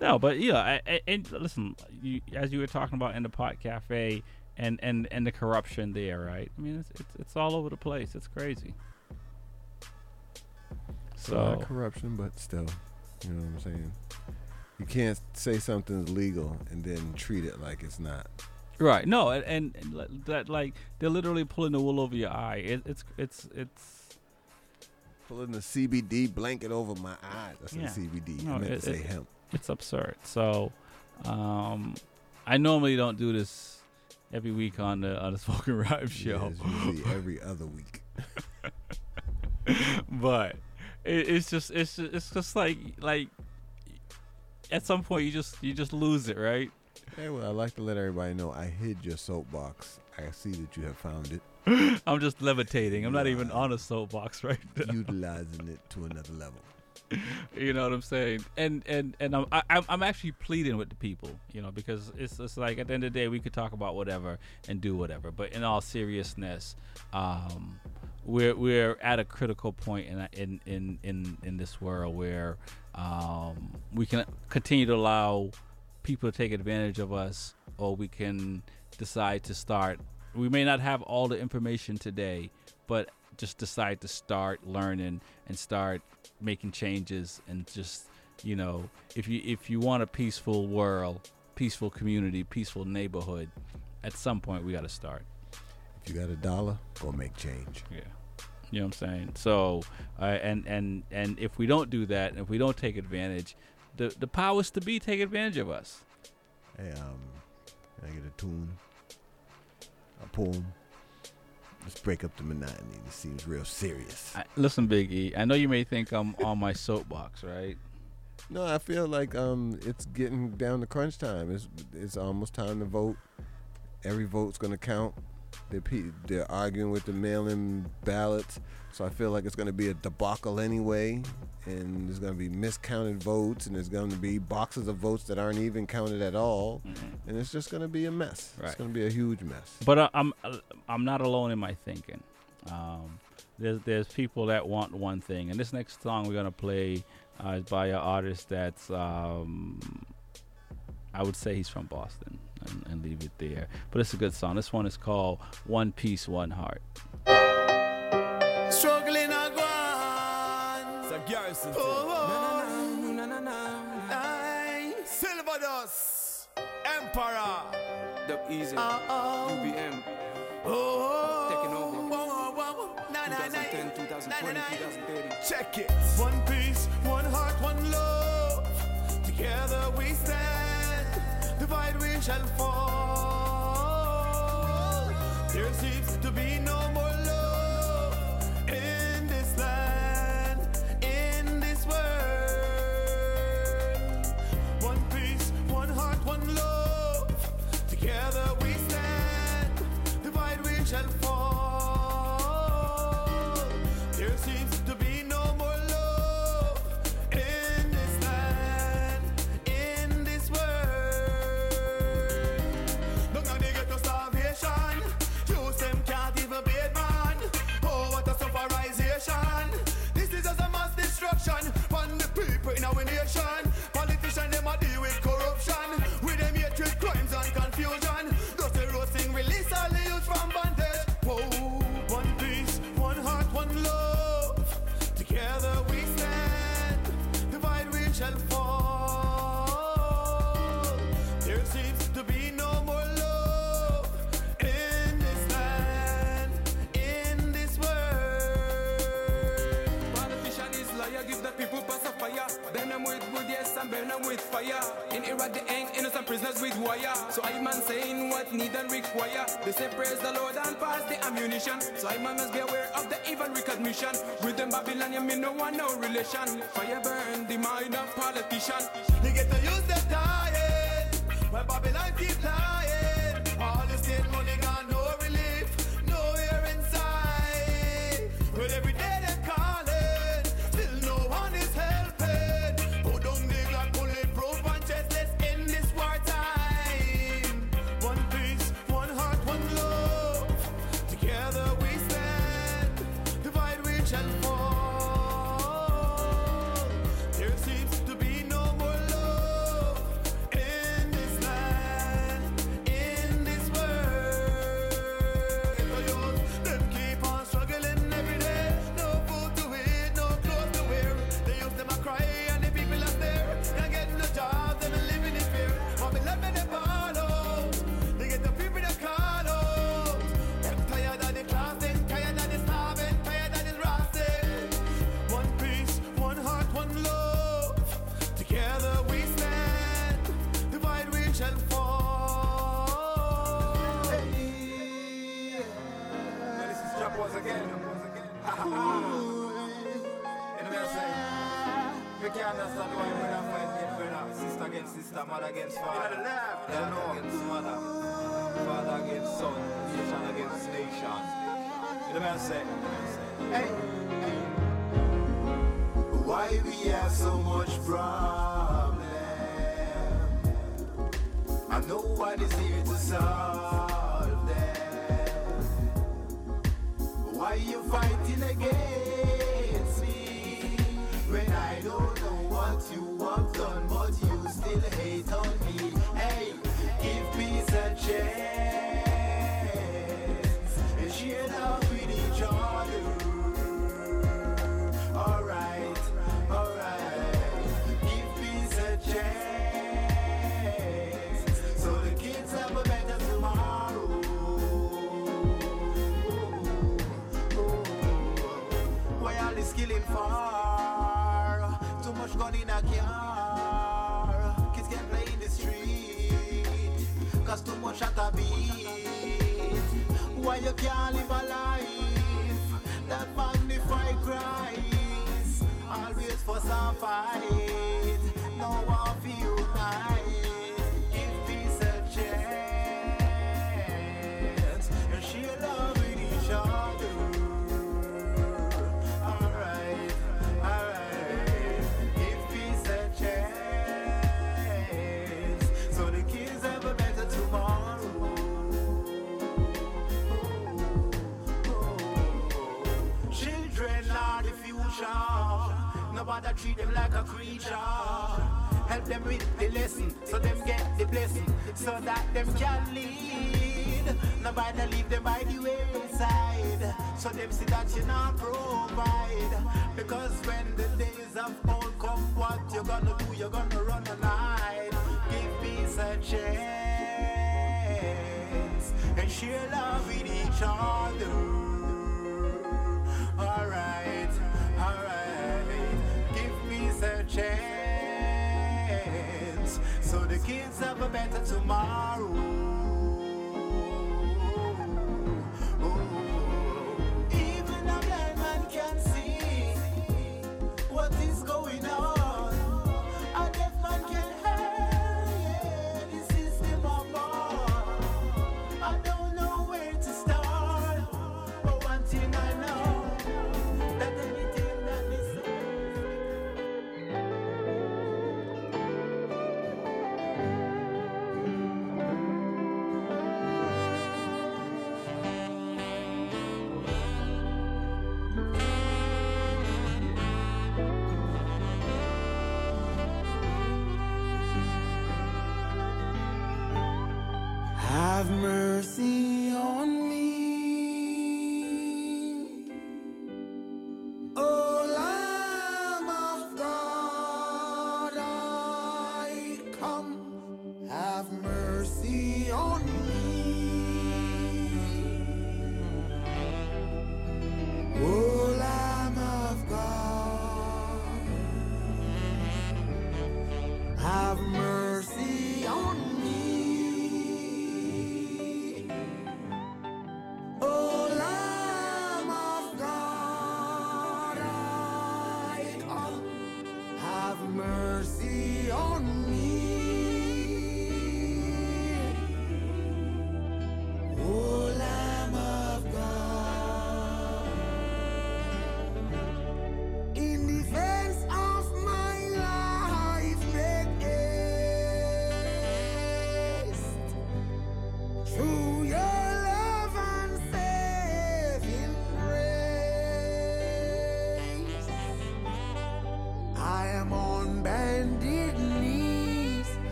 No, but yeah, I, I, and listen, you, as you were talking about in the pot cafe and and and the corruption there, right? I mean, it's it's, it's all over the place. It's crazy. So not corruption, but still, you know what I'm saying. You can't say something's legal and then treat it like it's not. right, no, and, and, that like they're literally pulling the wool over your eye. It, it's it's it's Pulling the CBD blanket over my eyes. I said Yeah. CBD. No, I meant it- to say it- hemp. It's absurd. So, um, I normally don't do this every week on the on the (laughs) Spoken Rhyme show. Yeah, every other week. (laughs) but it, it's just it's just, it's just like like at some point you just you just lose it, right? Hey, well, I'd like to let everybody know I hid your soapbox. I see that you have found it. (laughs) I'm just levitating. I'm not even on a soapbox right now. Utilizing it to another level. (laughs) You know what I'm saying? And and and I'm I, I'm- I'm actually pleading with the people, you know, because it's it's like at the end of the day we could talk about whatever and do whatever, but in all seriousness, um, we're we're at a critical point in in in in, in this world where um, we can continue to allow people to take advantage of us, or we can decide to start. We may not have all the information today, but just decide to start learning and start making changes and just you know if you if you want a peaceful world peaceful community peaceful neighborhood at some point we got to start If you got a dollar, go make change. yeah you know what i'm saying so uh, and and and if we don't do that if we don't take advantage the the powers to be take advantage of us Hey, um, can I get a tune? A poem? Let's break up the monotony. This seems real serious. I, listen big e i know you may think i'm on my soapbox right No, I feel like um, it's getting down to crunch time. It's it's almost time to vote. Every vote's gonna count. They're, they're arguing with the mail-in ballots, so I feel like it's going to be a debacle anyway, and there's going to be miscounted votes, and there's going to be boxes of votes that aren't even counted at all, and it's just going to be a mess. It's Mm-hmm. Going to be a huge mess. But uh, I'm I'm not alone in my thinking. Um, there's there's people that want one thing, and this next song we're gonna play uh, is by an artist that's um, I would say he's from Boston, and, and leave it there. But it's a good song. This one is called "One Piece, One Heart." Struggling a gone. It's a garrison. Oh, oh, na, na, na, na, na. Silver Dust. Emperor. Dub Easy. Uh, oh. UBM. Oh, Taking over. Whoa, whoa, whoa. Na, na, na. 2010, 2020, 2030. Check it. One peace, one heart, one love. Together we stand. Divide we shall fall. People with wire. So I man saying what need and require. They say praise the Lord and pass the ammunition. So I man must be aware of the evil recognition. With them Babylon, me no one, no relation. Fire burn the mind of politician. They get to use their dying. When Babylon keep lying. All the state money nobody's here to solve that you not provide. Because when the days of old come, what you gonna do? You're gonna run and hide. Give peace a chance and share love with each other. Alright, alright. Give peace a chance so the kids have a better tomorrow.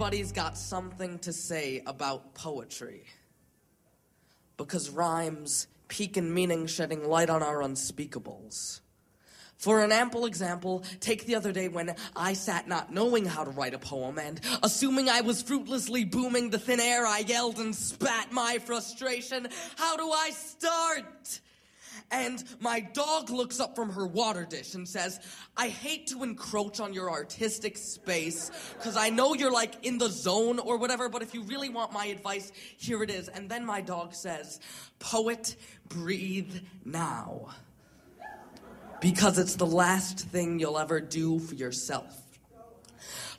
Everybody's got something to say about poetry. Because rhymes peak in meaning, shedding light on our unspeakables. For an ample example, take the other day when I sat not knowing how to write a poem and, assuming I was fruitlessly booming the thin air, I yelled and spat my frustration. How do I start? And my dog looks up from her water dish and says, I hate to encroach on your artistic space, because I know you're like in the zone or whatever, but if you really want my advice, here it is. And then my dog says, Poet, breathe now. Because it's the last thing you'll ever do for yourself.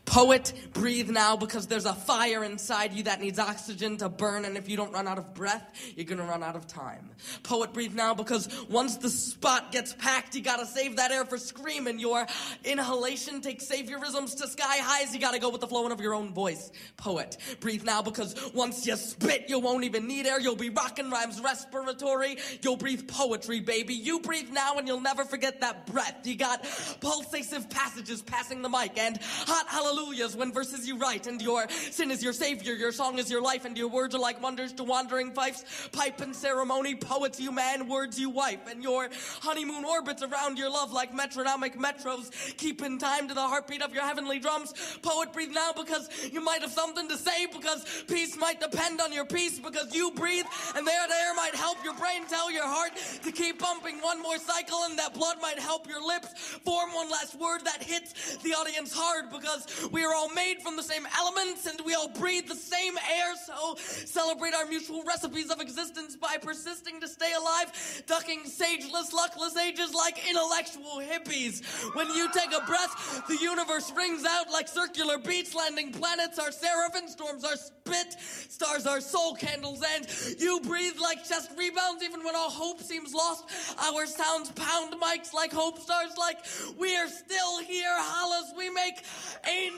Poet, breathe now because there's a fire inside you that needs oxygen to burn, and if you don't run out of breath, you're gonna run out of time. Poet, breathe now because once the spot gets packed, you gotta save that air for screaming. Your inhalation takes saviorisms to sky highs, you gotta go with the flowing of your own voice. Poet, breathe now because once you spit, you won't even need air. You'll be rocking rhymes respiratory. You'll breathe poetry, baby. You breathe now and you'll never forget that breath. You got pulsative passages passing the mic and hot hallelujah hallelujahs when verses you write, and your sin is your savior, your song is your life, and your words are like wonders to wandering fifes, pipe and ceremony, poets you man, words you wife, and your honeymoon orbits around your love like metronomic metros, keep in time to the heartbeat of your heavenly drums. Poet, breathe now because you might have something to say, because peace might depend on your peace, because you breathe, and there the air might help your brain tell your heart to keep pumping one more cycle, and that blood might help your lips form one last word that hits the audience hard, because we are all made from the same elements and we all breathe the same air. So celebrate our mutual recipes of existence by persisting to stay alive, ducking sageless, luckless ages like intellectual hippies. When you take a breath, the universe rings out like circular beats, landing planets are seraphim, storms are spit, stars are soul candles, and you breathe like chest rebounds even when all hope seems lost. Our sounds pound mics like hope stars, like we are still here. Hollis, we make angels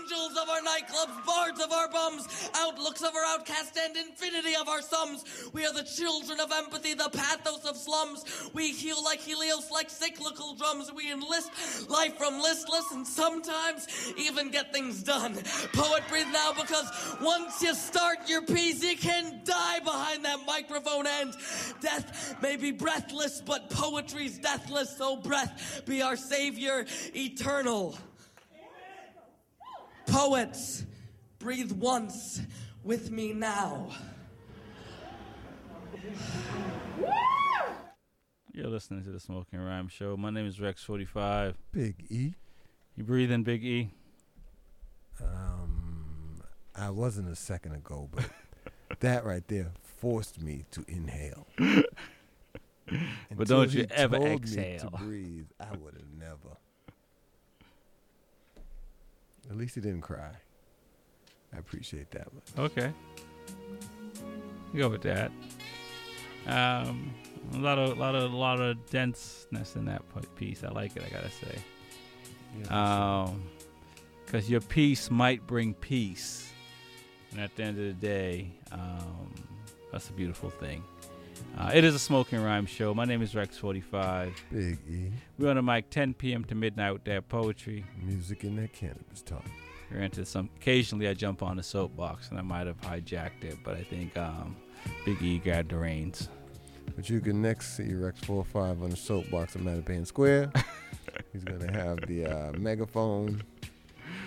of our nightclubs, bards of our bums, outlooks of our outcast, and infinity of our sums. We are the children of empathy, the pathos of slums. We heal like Helios, like cyclical drums. We enlist life from listless and sometimes even get things done. Poet, breathe now because once you start your piece, you can die behind that microphone and death may be breathless, but poetry's deathless. So breath be our savior eternal. Poets, breathe once with me now. You're listening to the Smoking Rhyme Show. My name is Rex45. Big E. You breathing, Big E? Um, I wasn't a second ago, but (laughs) that right there forced me to inhale. (laughs) But don't you ever exhale. to breathe, I would have never. At least he didn't cry. I appreciate that one. Okay. Go with that. Um, a lot of, lot of, lot of denseness in that piece. I like it. I gotta say. Um, because your peace might bring peace, and at the end of the day, um, that's a beautiful thing. Uh, it is a smoking rhyme show. My name is Rex45. Big E. We're on the mic 10 p.m. to midnight with that poetry. Music in that cannabis talk. Granted, some occasionally I jump on the soapbox and I might have hijacked it, but I think um, Big E grabbed the reins. But you can next see Rex 45 on the soapbox at Mattapan Square. (laughs) He's going to have the uh, megaphone.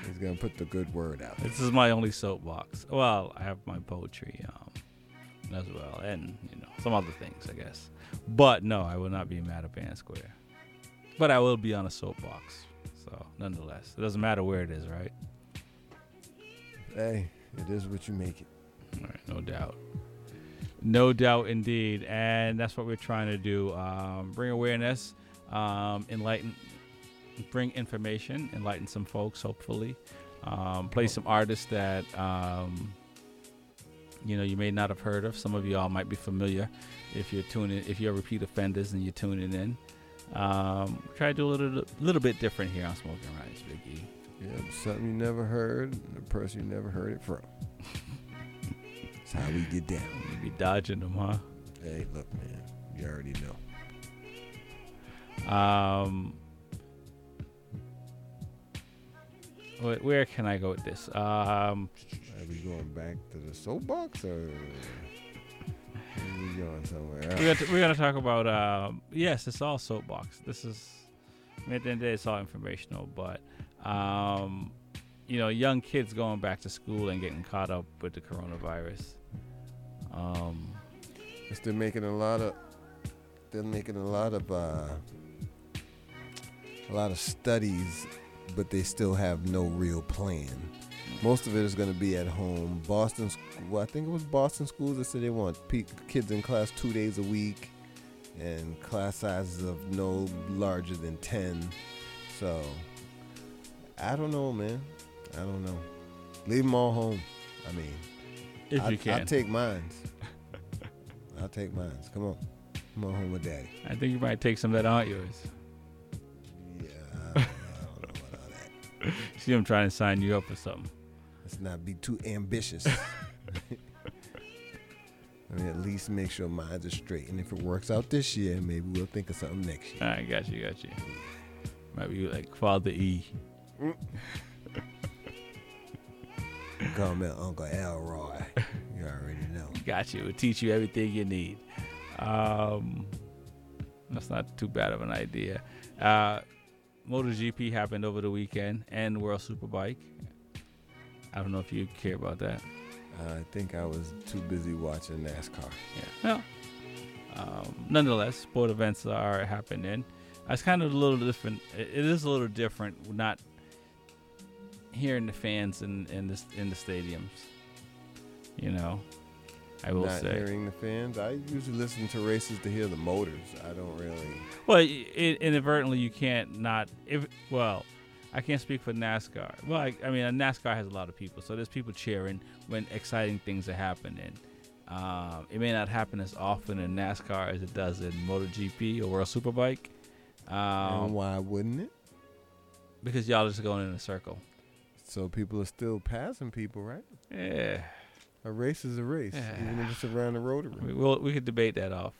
He's going to put the good word out. This is my only soapbox. Well, I have my poetry um, as well, and you know some other things, I guess. But no, I will not be mad at Mattapan Square. But I will be on a soapbox. So nonetheless, it doesn't matter where it is, right? Hey, it is what you make it. All right, no doubt. No doubt indeed. And that's what we're trying to do. Um, bring awareness, um, enlighten, bring information, enlighten some folks, hopefully. Um, play some artists that, um, you know, you may not have heard of. Some of y'all might be familiar if you're tuning, if you're repeat offenders and you're tuning in. Um, try to do a little, little bit different here on Smoking Rhymes, Big E. Yeah, something you never heard, the person you never heard it from. That's how we get down. You be dodging them, huh? Hey, look, man, you already know. Um, wh- where can I go with this? Um, Are we going back to the soapbox or are we going somewhere else? we're, gonna, we're gonna talk about. Um, yes, it's all soapbox. This is I mean, at the end of the day, it's all informational. But um, you know, young kids going back to school and getting caught up with the coronavirus. Um, Yes, they're making a lot of they're making a lot of uh, a lot of studies, but they still have no real plan. Most of it is going to be at home. Boston, well, I think it was Boston schools that said they want pe- kids in class two days a week, and class sizes of no larger than ten. So, I don't know, man. I don't know. Leave them all home. I mean, If I, you can. I'll take mines. (laughs) I'll take mines. Come on. Come on home with daddy. I think you might take some that aren't yours. (laughs) See, I'm trying to sign you up for something. Let's not be too ambitious. (laughs) I mean, at least make sure mines are straight. And if it works out this year, maybe we'll think of something next year. All right, got you, got you. Might be like Father E. (laughs) call me Uncle Elroy. You already know. Got you. We'll teach you everything you need. Um, that's not too bad of an idea. Uh, MotoGP happened over the weekend and World Superbike. I don't know if you care about that. I think I was too busy watching NASCAR. Yeah. Well, um, nonetheless, sport events are happening. It's kind of a little different. It it is a little different not hearing the fans in in the in the stadiums. You know, I will Not say. hearing the fans. I usually listen to races to hear the motors. I don't really. Well, i i inadvertently you can't not if well, I can't speak for NASCAR. Well, I, I mean NASCAR has a lot of people, so there's people cheering when exciting things are happening. Um, it may not happen as often in NASCAR as it does in MotoGP or World Superbike. Um, and why wouldn't it? Because y'all are just going in a circle. So people are still passing people, right? Yeah. A race is a race, even if it's around the rotary. We, we'll, we could debate that off.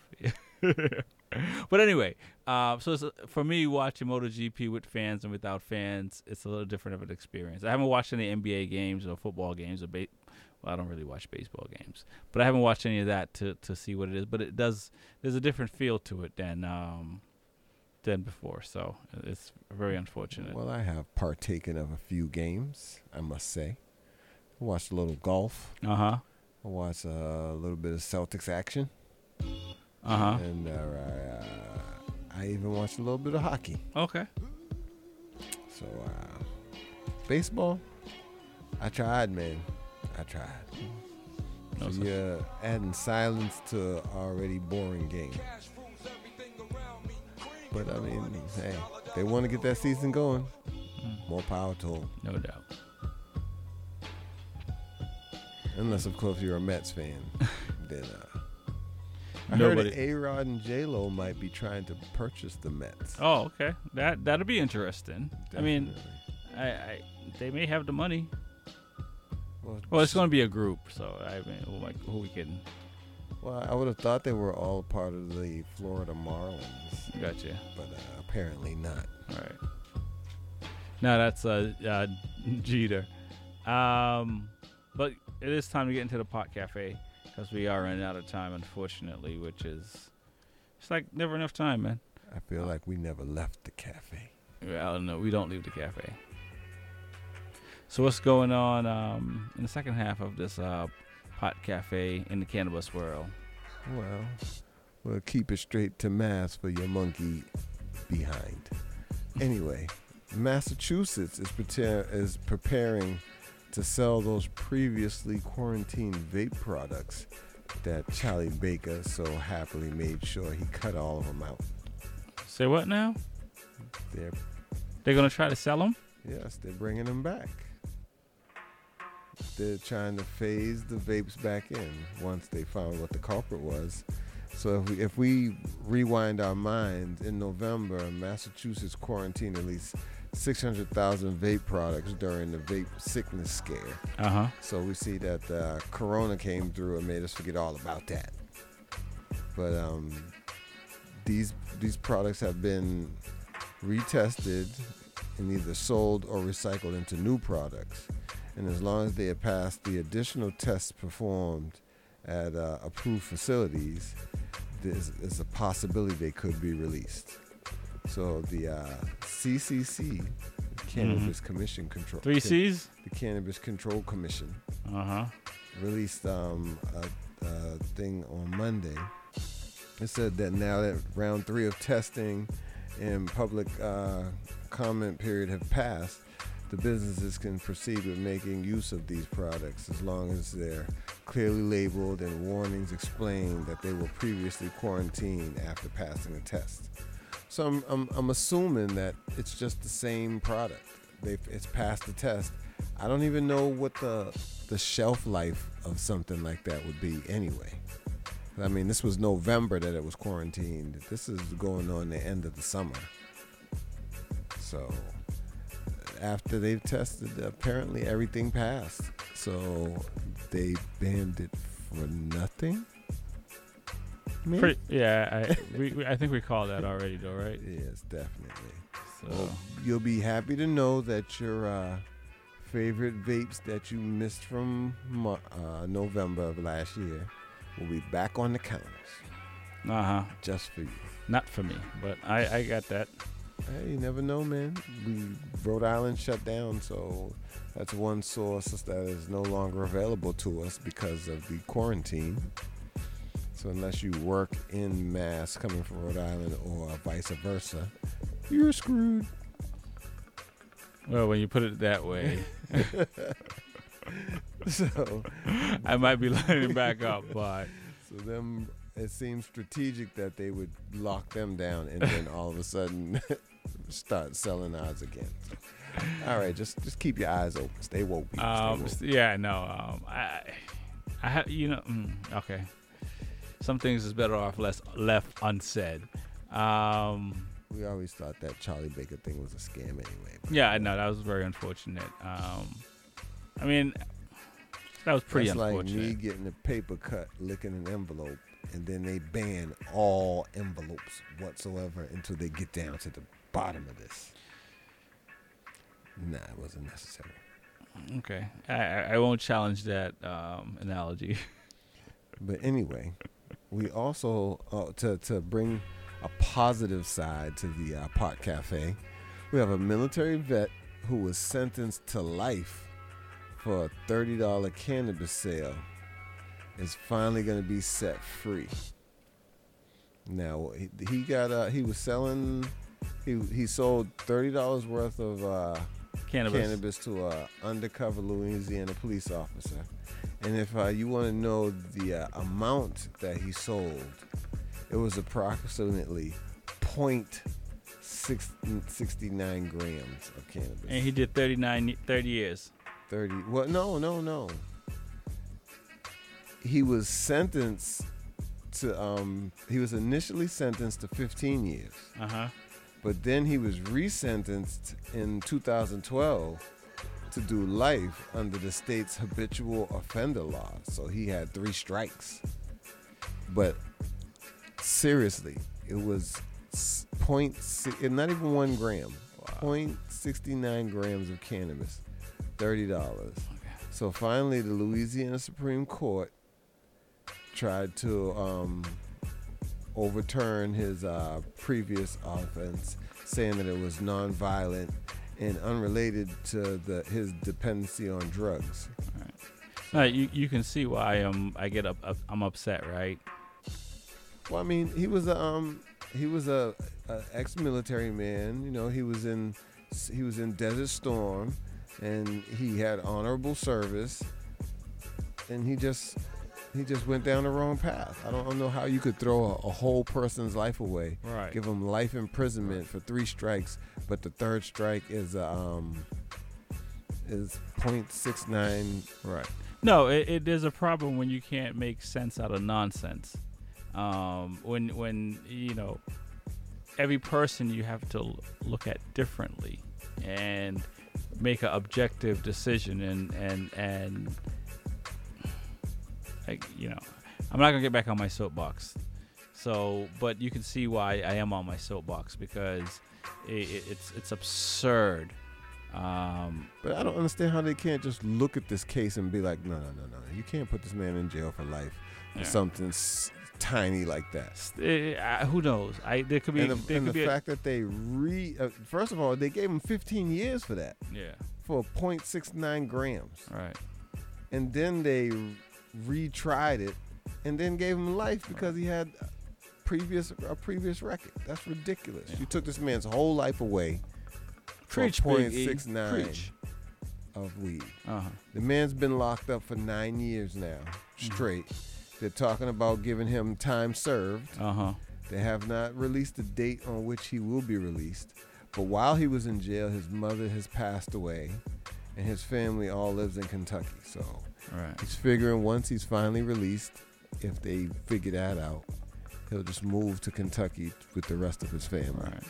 (laughs) but anyway, uh, so it's, for me, watching MotoGP with fans and without fans, it's a little different of an experience. I haven't watched any NBA games or football games or ba- well, I don't really watch baseball games, but I haven't watched any of that to, to see what it is. But it does. There's a different feel to it than um, than before. So it's very unfortunate. Well, I have partaken of a few games, I must say. I watched a little golf. Uh huh. I watched a little bit of Celtics action. Uh huh. And uh, I even watched a little bit of hockey. Okay. So, uh, baseball, I tried, man. I tried. No, so you're adding silence to already boring game. But I mean, hey, they want to get that season going. More power to them. No doubt. Unless, of course, you're a Mets fan. (laughs) then uh, I Nobody- heard A Rod and J Lo might be trying to purchase the Mets. Oh, okay. That that'll be interesting. I mean, I, I they may have the money. Well, Well, it's going to be a group, so I mean, who, like, who we can? Well, I would have thought they were all part of the Florida Marlins. Gotcha. But uh, apparently not. All right. Now that's uh, uh, (laughs) Jeter. Um, but it is time to get into the pot cafe because we are running out of time, unfortunately. Which is, it's like never enough time, man. I feel like we never left the cafe. Well, no, we don't leave the cafe. So what's going on um, in the second half of this uh, pot cafe in the cannabis world? Well, we'll keep it straight to mass for your monkey behind. Anyway, Massachusetts is, prepar- is preparing to sell those previously quarantined vape products that Charlie Baker so happily made sure he cut all of them out. Say what now? They're They're gonna try to sell them? Yes, they're bringing them back. They're trying to phase the vapes back in once they found what the culprit was. So if we, if we rewind our minds, in November, Massachusetts quarantined at least 600,000 vape products during the vape sickness scare. Uh-huh. So we see that uh, Corona came through and made us forget all about that. But um, these these products have been retested and either sold or recycled into new products. And as long as they have passed the additional tests performed at uh, approved facilities, there's, there's a possibility they could be released. So the uh, CCC, Cannabis Commission Control, Three Cs? the Cannabis Control Commission, Uh-huh. released um, a, a thing on Monday. It said that now that round three of testing and public uh, comment period have passed, the businesses can proceed with making use of these products as long as they're clearly labeled and warnings explain that they were previously quarantined after passing a test. So I'm, I'm, I'm assuming that it's just the same product. They've, it's passed the test. I don't even know what the the shelf life of something like that would be anyway. I mean, this was November that it was quarantined. This is going on the end of the summer. So after they've tested, apparently everything passed. So they banned it for nothing. Maybe? Pretty, yeah, I we, we, I think we called that already, though, right? Yes, definitely. So Well, you'll be happy to know that your uh, favorite vapes that you missed from uh, November of last year will be back on the counters Uh huh. just for you. Not for me, but I I got that. Hey, you never know, man. We Rhode Island shut down, so that's one source that is no longer available to us because of the quarantine. So unless you work in mass coming from Rhode Island or vice versa, you're screwed. Well, when you put it that way, (laughs) so I might be lining back up, but So them, it seems strategic that they would lock them down and then all of a sudden (laughs) start selling odds again. All right, just just keep your eyes open. Stay woke. people. Stay um, woke. yeah, no, um, I, I have, you know, mm, okay. Some things is better off less left unsaid. Um, we always thought that Charlie Baker thing was a scam anyway. yeah, I know that was very unfortunate. Um, I mean, that was pretty That's like me getting a paper cut, licking an envelope, and then they ban all envelopes whatsoever until they get down to the bottom of this. Nah, it wasn't necessary. Okay, I, I I won't challenge that um, analogy. (laughs) But anyway, we also uh, to to bring a positive side to the uh, pot cafe. We have a military vet who was sentenced to life for a thirty dollar cannabis sale. Is finally going to be set free. Now he, he got uh, he was selling he he sold thirty dollars worth of uh, Cannabis. cannabis to a undercover Louisiana police officer. And if uh, you want to know the uh, amount that he sold, it was approximately 0.69 grams of cannabis. and he did 39, 30 years. 30. Well, no, no, no. He was sentenced to, um, he was initially sentenced to 15 years. Uh huh. But then he was resentenced in 2012 to do life under the state's habitual offender law. So he had three strikes. But seriously, it was point eh, not even one gram, point sixty nine grams of cannabis, thirty dollars. So finally, the Louisiana Supreme Court tried to um, overturn his uh, previous offense, saying that it was nonviolent and unrelated to the his dependency on drugs. No, you you can see why I'm I get up, up I'm upset, right? Well, I mean, he was a um, he was a, a ex-military man. You know, he was in he was in Desert Storm, and he had honorable service, and he just he just went down the wrong path. I don't know how you could throw a, a whole person's life away, Right. Give him life imprisonment for three strikes, but the third strike is um is .69. Right. No, it, it there's a problem when you can't make sense out of nonsense. Um, when when you know every person you have to look at differently and make an objective decision and and and like you know I'm not gonna get back on my soapbox. So, but you can see why I am on my soapbox because it, it, it's it's absurd. Um, But I don't understand how they can't just look at this case and be like, no, no, no, no. You can't put this man in jail for life for Yeah. something s- tiny like that. eh, uh, who knows? I there could be and the, and the be a- fact that they re uh, first of all they gave him 15 years for that. Yeah. For 0.69 grams. Right. And then they retried it, and then gave him life because he had previous a previous record. That's ridiculous. You took this man's whole life away. Preach, Big E. 0.69 Preach. of weed. Uh-huh. The man's been locked up for nine years now, Mm-hmm. straight. They're talking about giving him time served. Uh huh. They have not released the date on which he will be released. But while he was in jail, his mother has passed away, and his family all lives in Kentucky. So Right. he's figuring once he's finally released, if they figure that out, he'll just move to Kentucky with the rest of his family. Right.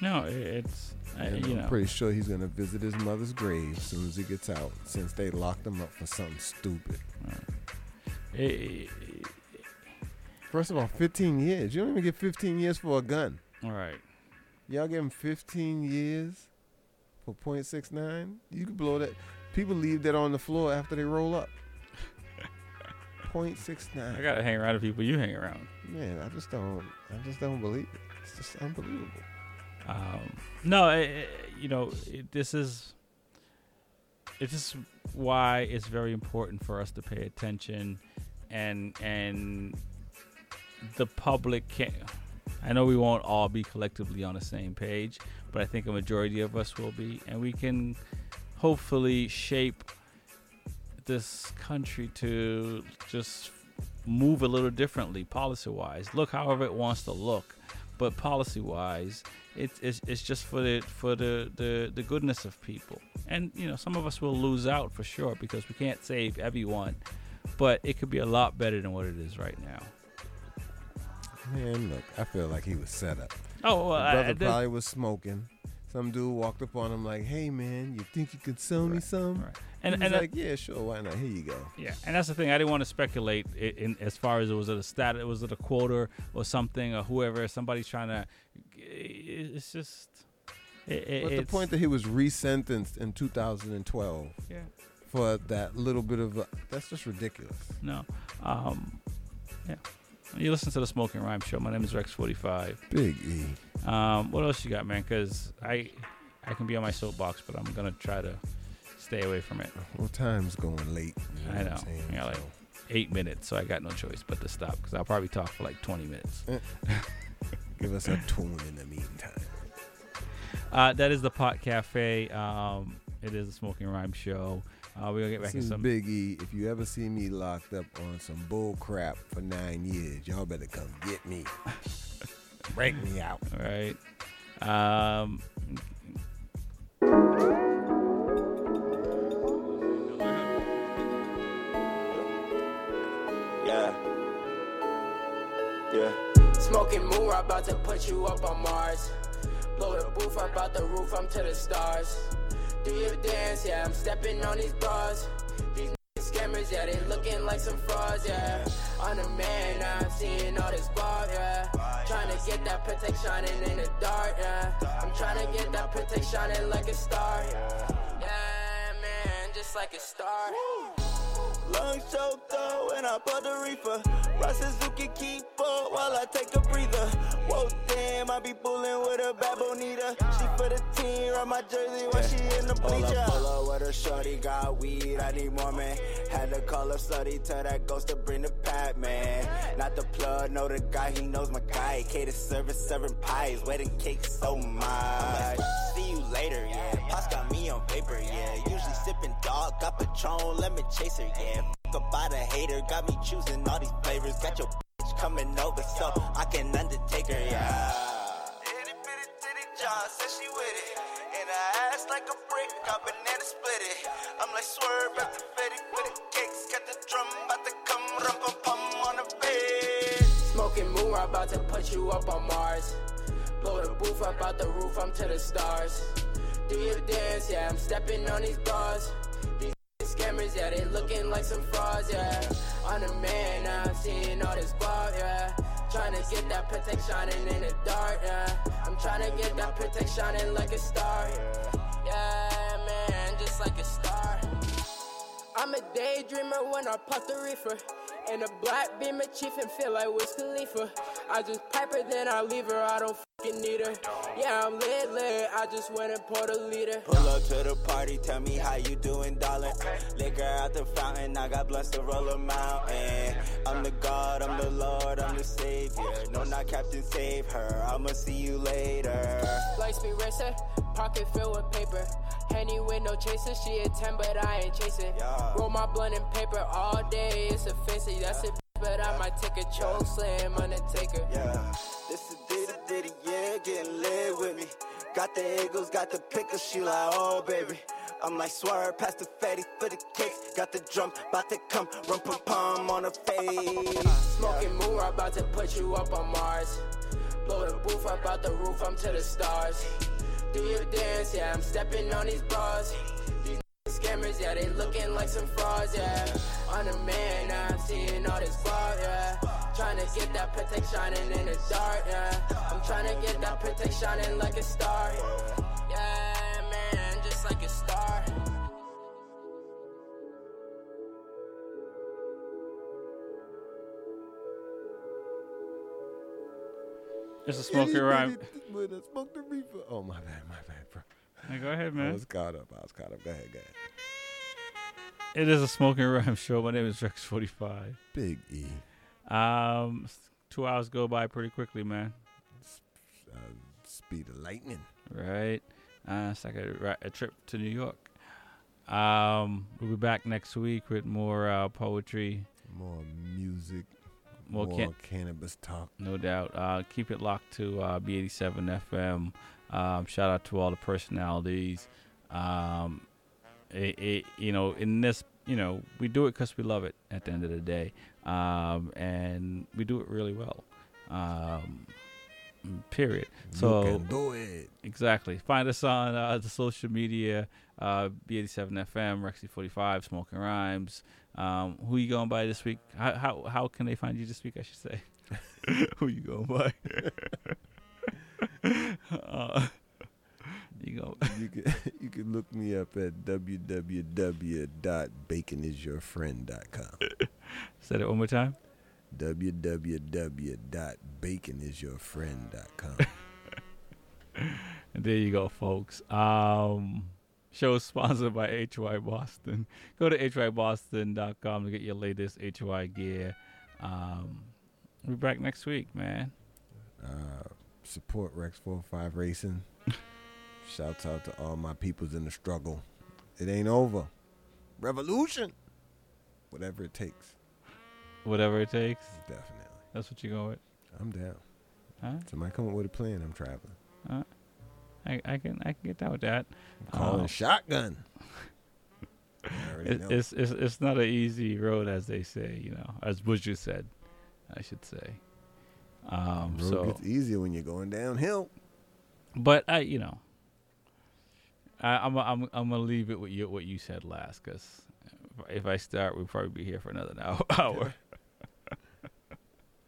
No, it's I, you I'm know. pretty sure he's gonna visit his mother's grave as soon as he gets out, since they locked him up for something stupid. It, First of all, 15 years. You don't even get 15 years for a gun. all right. Y'all give him 15 years for .69. You could blow that. People leave that on the floor after they roll up. 0.69. I gotta hang around the people you hang around. Man, I just don't. I just don't believe it. It's just unbelievable. Um, no, eh, eh, you know, it, this is this is why it's very important for us to pay attention, and and the public can. I know we won't all be collectively on the same page, but I think a majority of us will be, and we can hopefully shape this country to just move a little differently policy wise. Look however it wants to look, but policy wise, it's, it's it's just for the for the, the the goodness of people. And you know, some of us will lose out for sure because we can't save everyone, but it could be a lot better than what it is right now. Man, look, I feel like he was set up. Oh, well, the I- brother I did- probably was smoking. Some dude walked up on him like, "Hey, man, you think you could sell me some?" And- And, and like, "Yeah, sure, why not? Here you go." Yeah, and that's the thing. I didn't want to speculate in, in as far as it was it a stat, it was it a quota or something, or whoever. Somebody's trying to. It's just. It, it, But the point that he was resentenced in 2012 Yeah. for that little bit of a, that's just ridiculous. No. Um, yeah. You listen to the Smoking Rhyme Show. My name is Rex45. Big E. Um, what else you got, man? Because I, I can be on my soapbox, but I'm gonna try to stay away from it. Well, time's going late. you know I know. Saying? Got like eight minutes, so I got no choice but to stop because I'll probably talk for like 20 minutes. (laughs) Give us a tune in the meantime. Uh, that is the Pot Cafe. Um, it is a Smoking Rhyme Show. Uh, we're gonna get back This in some. Big E. If you ever see me locked up on some bull crap for nine years, y'all better come get me. (laughs) Break me out. All right. Um, Yeah. Yeah. Smoking moon, I'm about to put you up on Mars. Blow the booth, I'm about the roof, I'm to the stars. Do your dance, yeah, I'm stepping on these bras. These scammers, yeah, they looking like some frauds, yeah. I'm the man, I'm seeing all this bar, yeah. Trying to get that Patek shining in the dark, yeah. I'm trying to get that Patek shining like a star. Yeah, man, just like a star. Lungs choked up when I bought the reefer. Ride Suzuki keep up while I take a breather. Whoa, damn, I be bullin' with a bad bonita. She for the team, ride my jersey while she in the bleacher. up, hold up, with a shorty got weed, I need more, man. Had to call up Slutty, tell that ghost to bring the pat, man. Not the plug, know the guy, he knows my guy. Cater service, serving pies, wedding cake so much. See you later, yeah. Pops got me on paper, yeah. Usually sipping dog, got Patron, lemon chaser, yeah. About a hater, got me choosing all these flavors. Got your bitch coming over, so I can undertake her, yeah. Itty bitty titty John said she with it. And I ass like a brick, got banana split it. I'm like swerve at the Fetty with the cakes. Got the drum about to come, rum pum pum on the bed. Smoking moon, I'm about to put you up on Mars. Blow the booth up out the roof, I'm to the stars. Do your dance, yeah, I'm stepping on these bars. Scammers, yeah, they looking like some frauds, yeah. I'm the man, now I'm seeing all this bar, yeah. Trying to get that Patek shining in the dark, yeah. I'm trying to get that Patek shining like a star. Yeah, man, just like a star. I'm a daydreamer when I puff the reefer. And a black beamer chief and feel like Wiz Khalifa. I just pipe her, then I leave her, I don't fucking need her. Yeah, I'm lit, lit, I just went and poured a liter. Pull up to the party, tell me how you doing, darling. Liquor out the fountain, I got blessed to roll a mountain. I'm the God, I'm the Lord, I'm the Savior. No, not Captain Save her, I'ma see you later. Light speed racer, pocket filled with paper. Henny with no chaser, she a 10, but I ain't chasing. Roll my blunt and paper all day, it's a offensive. That's a bitch, but I might take a choke slam, Undertaker. Yeah, this is Diddy Diddy, yeah, getting lit with me. Got the Eagles, got the pickles, she like, oh baby. I'm like swerve past the fatty for the kicks. Got the drum, bout to come, rum pum pum on her face. Smoking moon, I'm about to put you up on Mars. Blow the booth up out the roof, I'm to the stars. Do your dance, yeah, I'm stepping on these bras. These scammers, yeah, they looking like some frauds, yeah. I'm the man, now I'm seeing all this bar, yeah. Trying to get that Patek shining in the dark, yeah. I'm trying to get that Patek shining like a star. Yeah, man, just like a star. It's a smoking rhyme. With a smoke the reefer. Oh my bad, my bad, bro. Hey, go ahead, man. I was caught up. I was caught up. Go ahead, go ahead. It is a smoking rhyme (laughs) show. My name is Rex Forty Five. Big E. Um, two hours go by pretty quickly, man. Uh, speed of lightning. Right. Uh, it's like a, a trip to New York. Um, we'll be back next week with more uh, poetry, More music. More, More, can- cannabis talk. no doubt. Uh, keep it locked to uh, B87 FM. Um, shout out to all the personalities. Um, it, it, you know, in this, you know, we do it because we love it at the end of the day. Um, and we do it really well. Um, period. So do it. Exactly. Find us on uh, the social media, uh, B87 FM, Rexy45, Smoking Rhymes. Um, who you going by this week? How, how how can they find you this week? I should say. (laughs) who you going by? (laughs) uh, you go. You can (laughs) you can look me up at www.baconisyourfriend.com. Say it one more time. www.baconisyourfriend.com. And there you go, folks. Um, show is sponsored by HY Boston. Go to hyboston.com to get your latest HY gear. Um, we'll be back next week, man. Uh, support Rex 45 Racing. (laughs) Shouts out to all my peoples in the struggle. It ain't over. Revolution. Whatever it takes. Whatever it takes. Definitely. That's what you're going with. I'm down. Huh? Somebody come up with a plan. I'm traveling. Uh, I, I can I can get down with that. I'm calling Um, shotgun. (laughs) It, it's, it's it's not an easy road, as they say. You know, as Buju said, I should say. Um, Road so, gets easier when you're going downhill. but I, you know, I, I'm I'm I'm gonna leave it with you what you said last, because if I start, we'll probably be here for another (laughs) hour.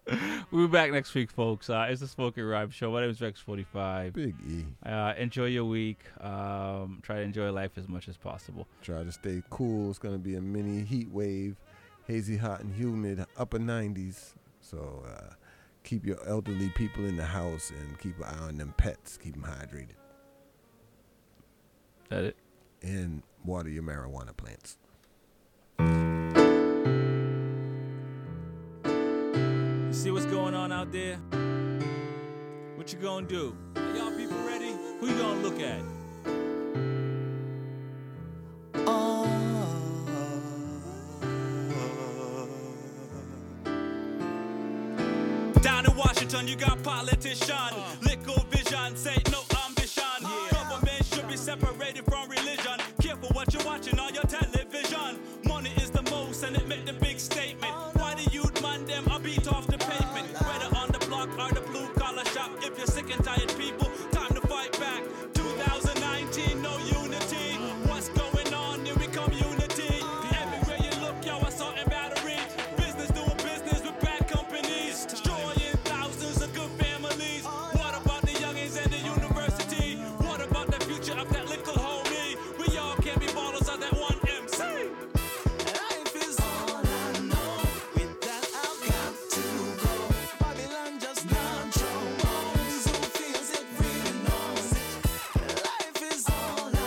(laughs) we'll be back next week, folks. Uh, it's the Smoking Rhyme Show. My name is Rex45. Big E. Uh, enjoy your week. Um, try to enjoy life as much as possible. Try to stay cool. It's gonna be a mini heat wave, hazy, hot, and humid, upper 90s. So uh, keep your elderly people in the house and keep an eye on them pets. Keep them hydrated. That it. And water your marijuana plants. see what's going on out there? What you gonna do? Are y'all people ready? Who you gonna look at? Oh. Down in Washington, you got politician. Uh. Liquid vision, say no ambition. Oh, yeah. Government should be separated from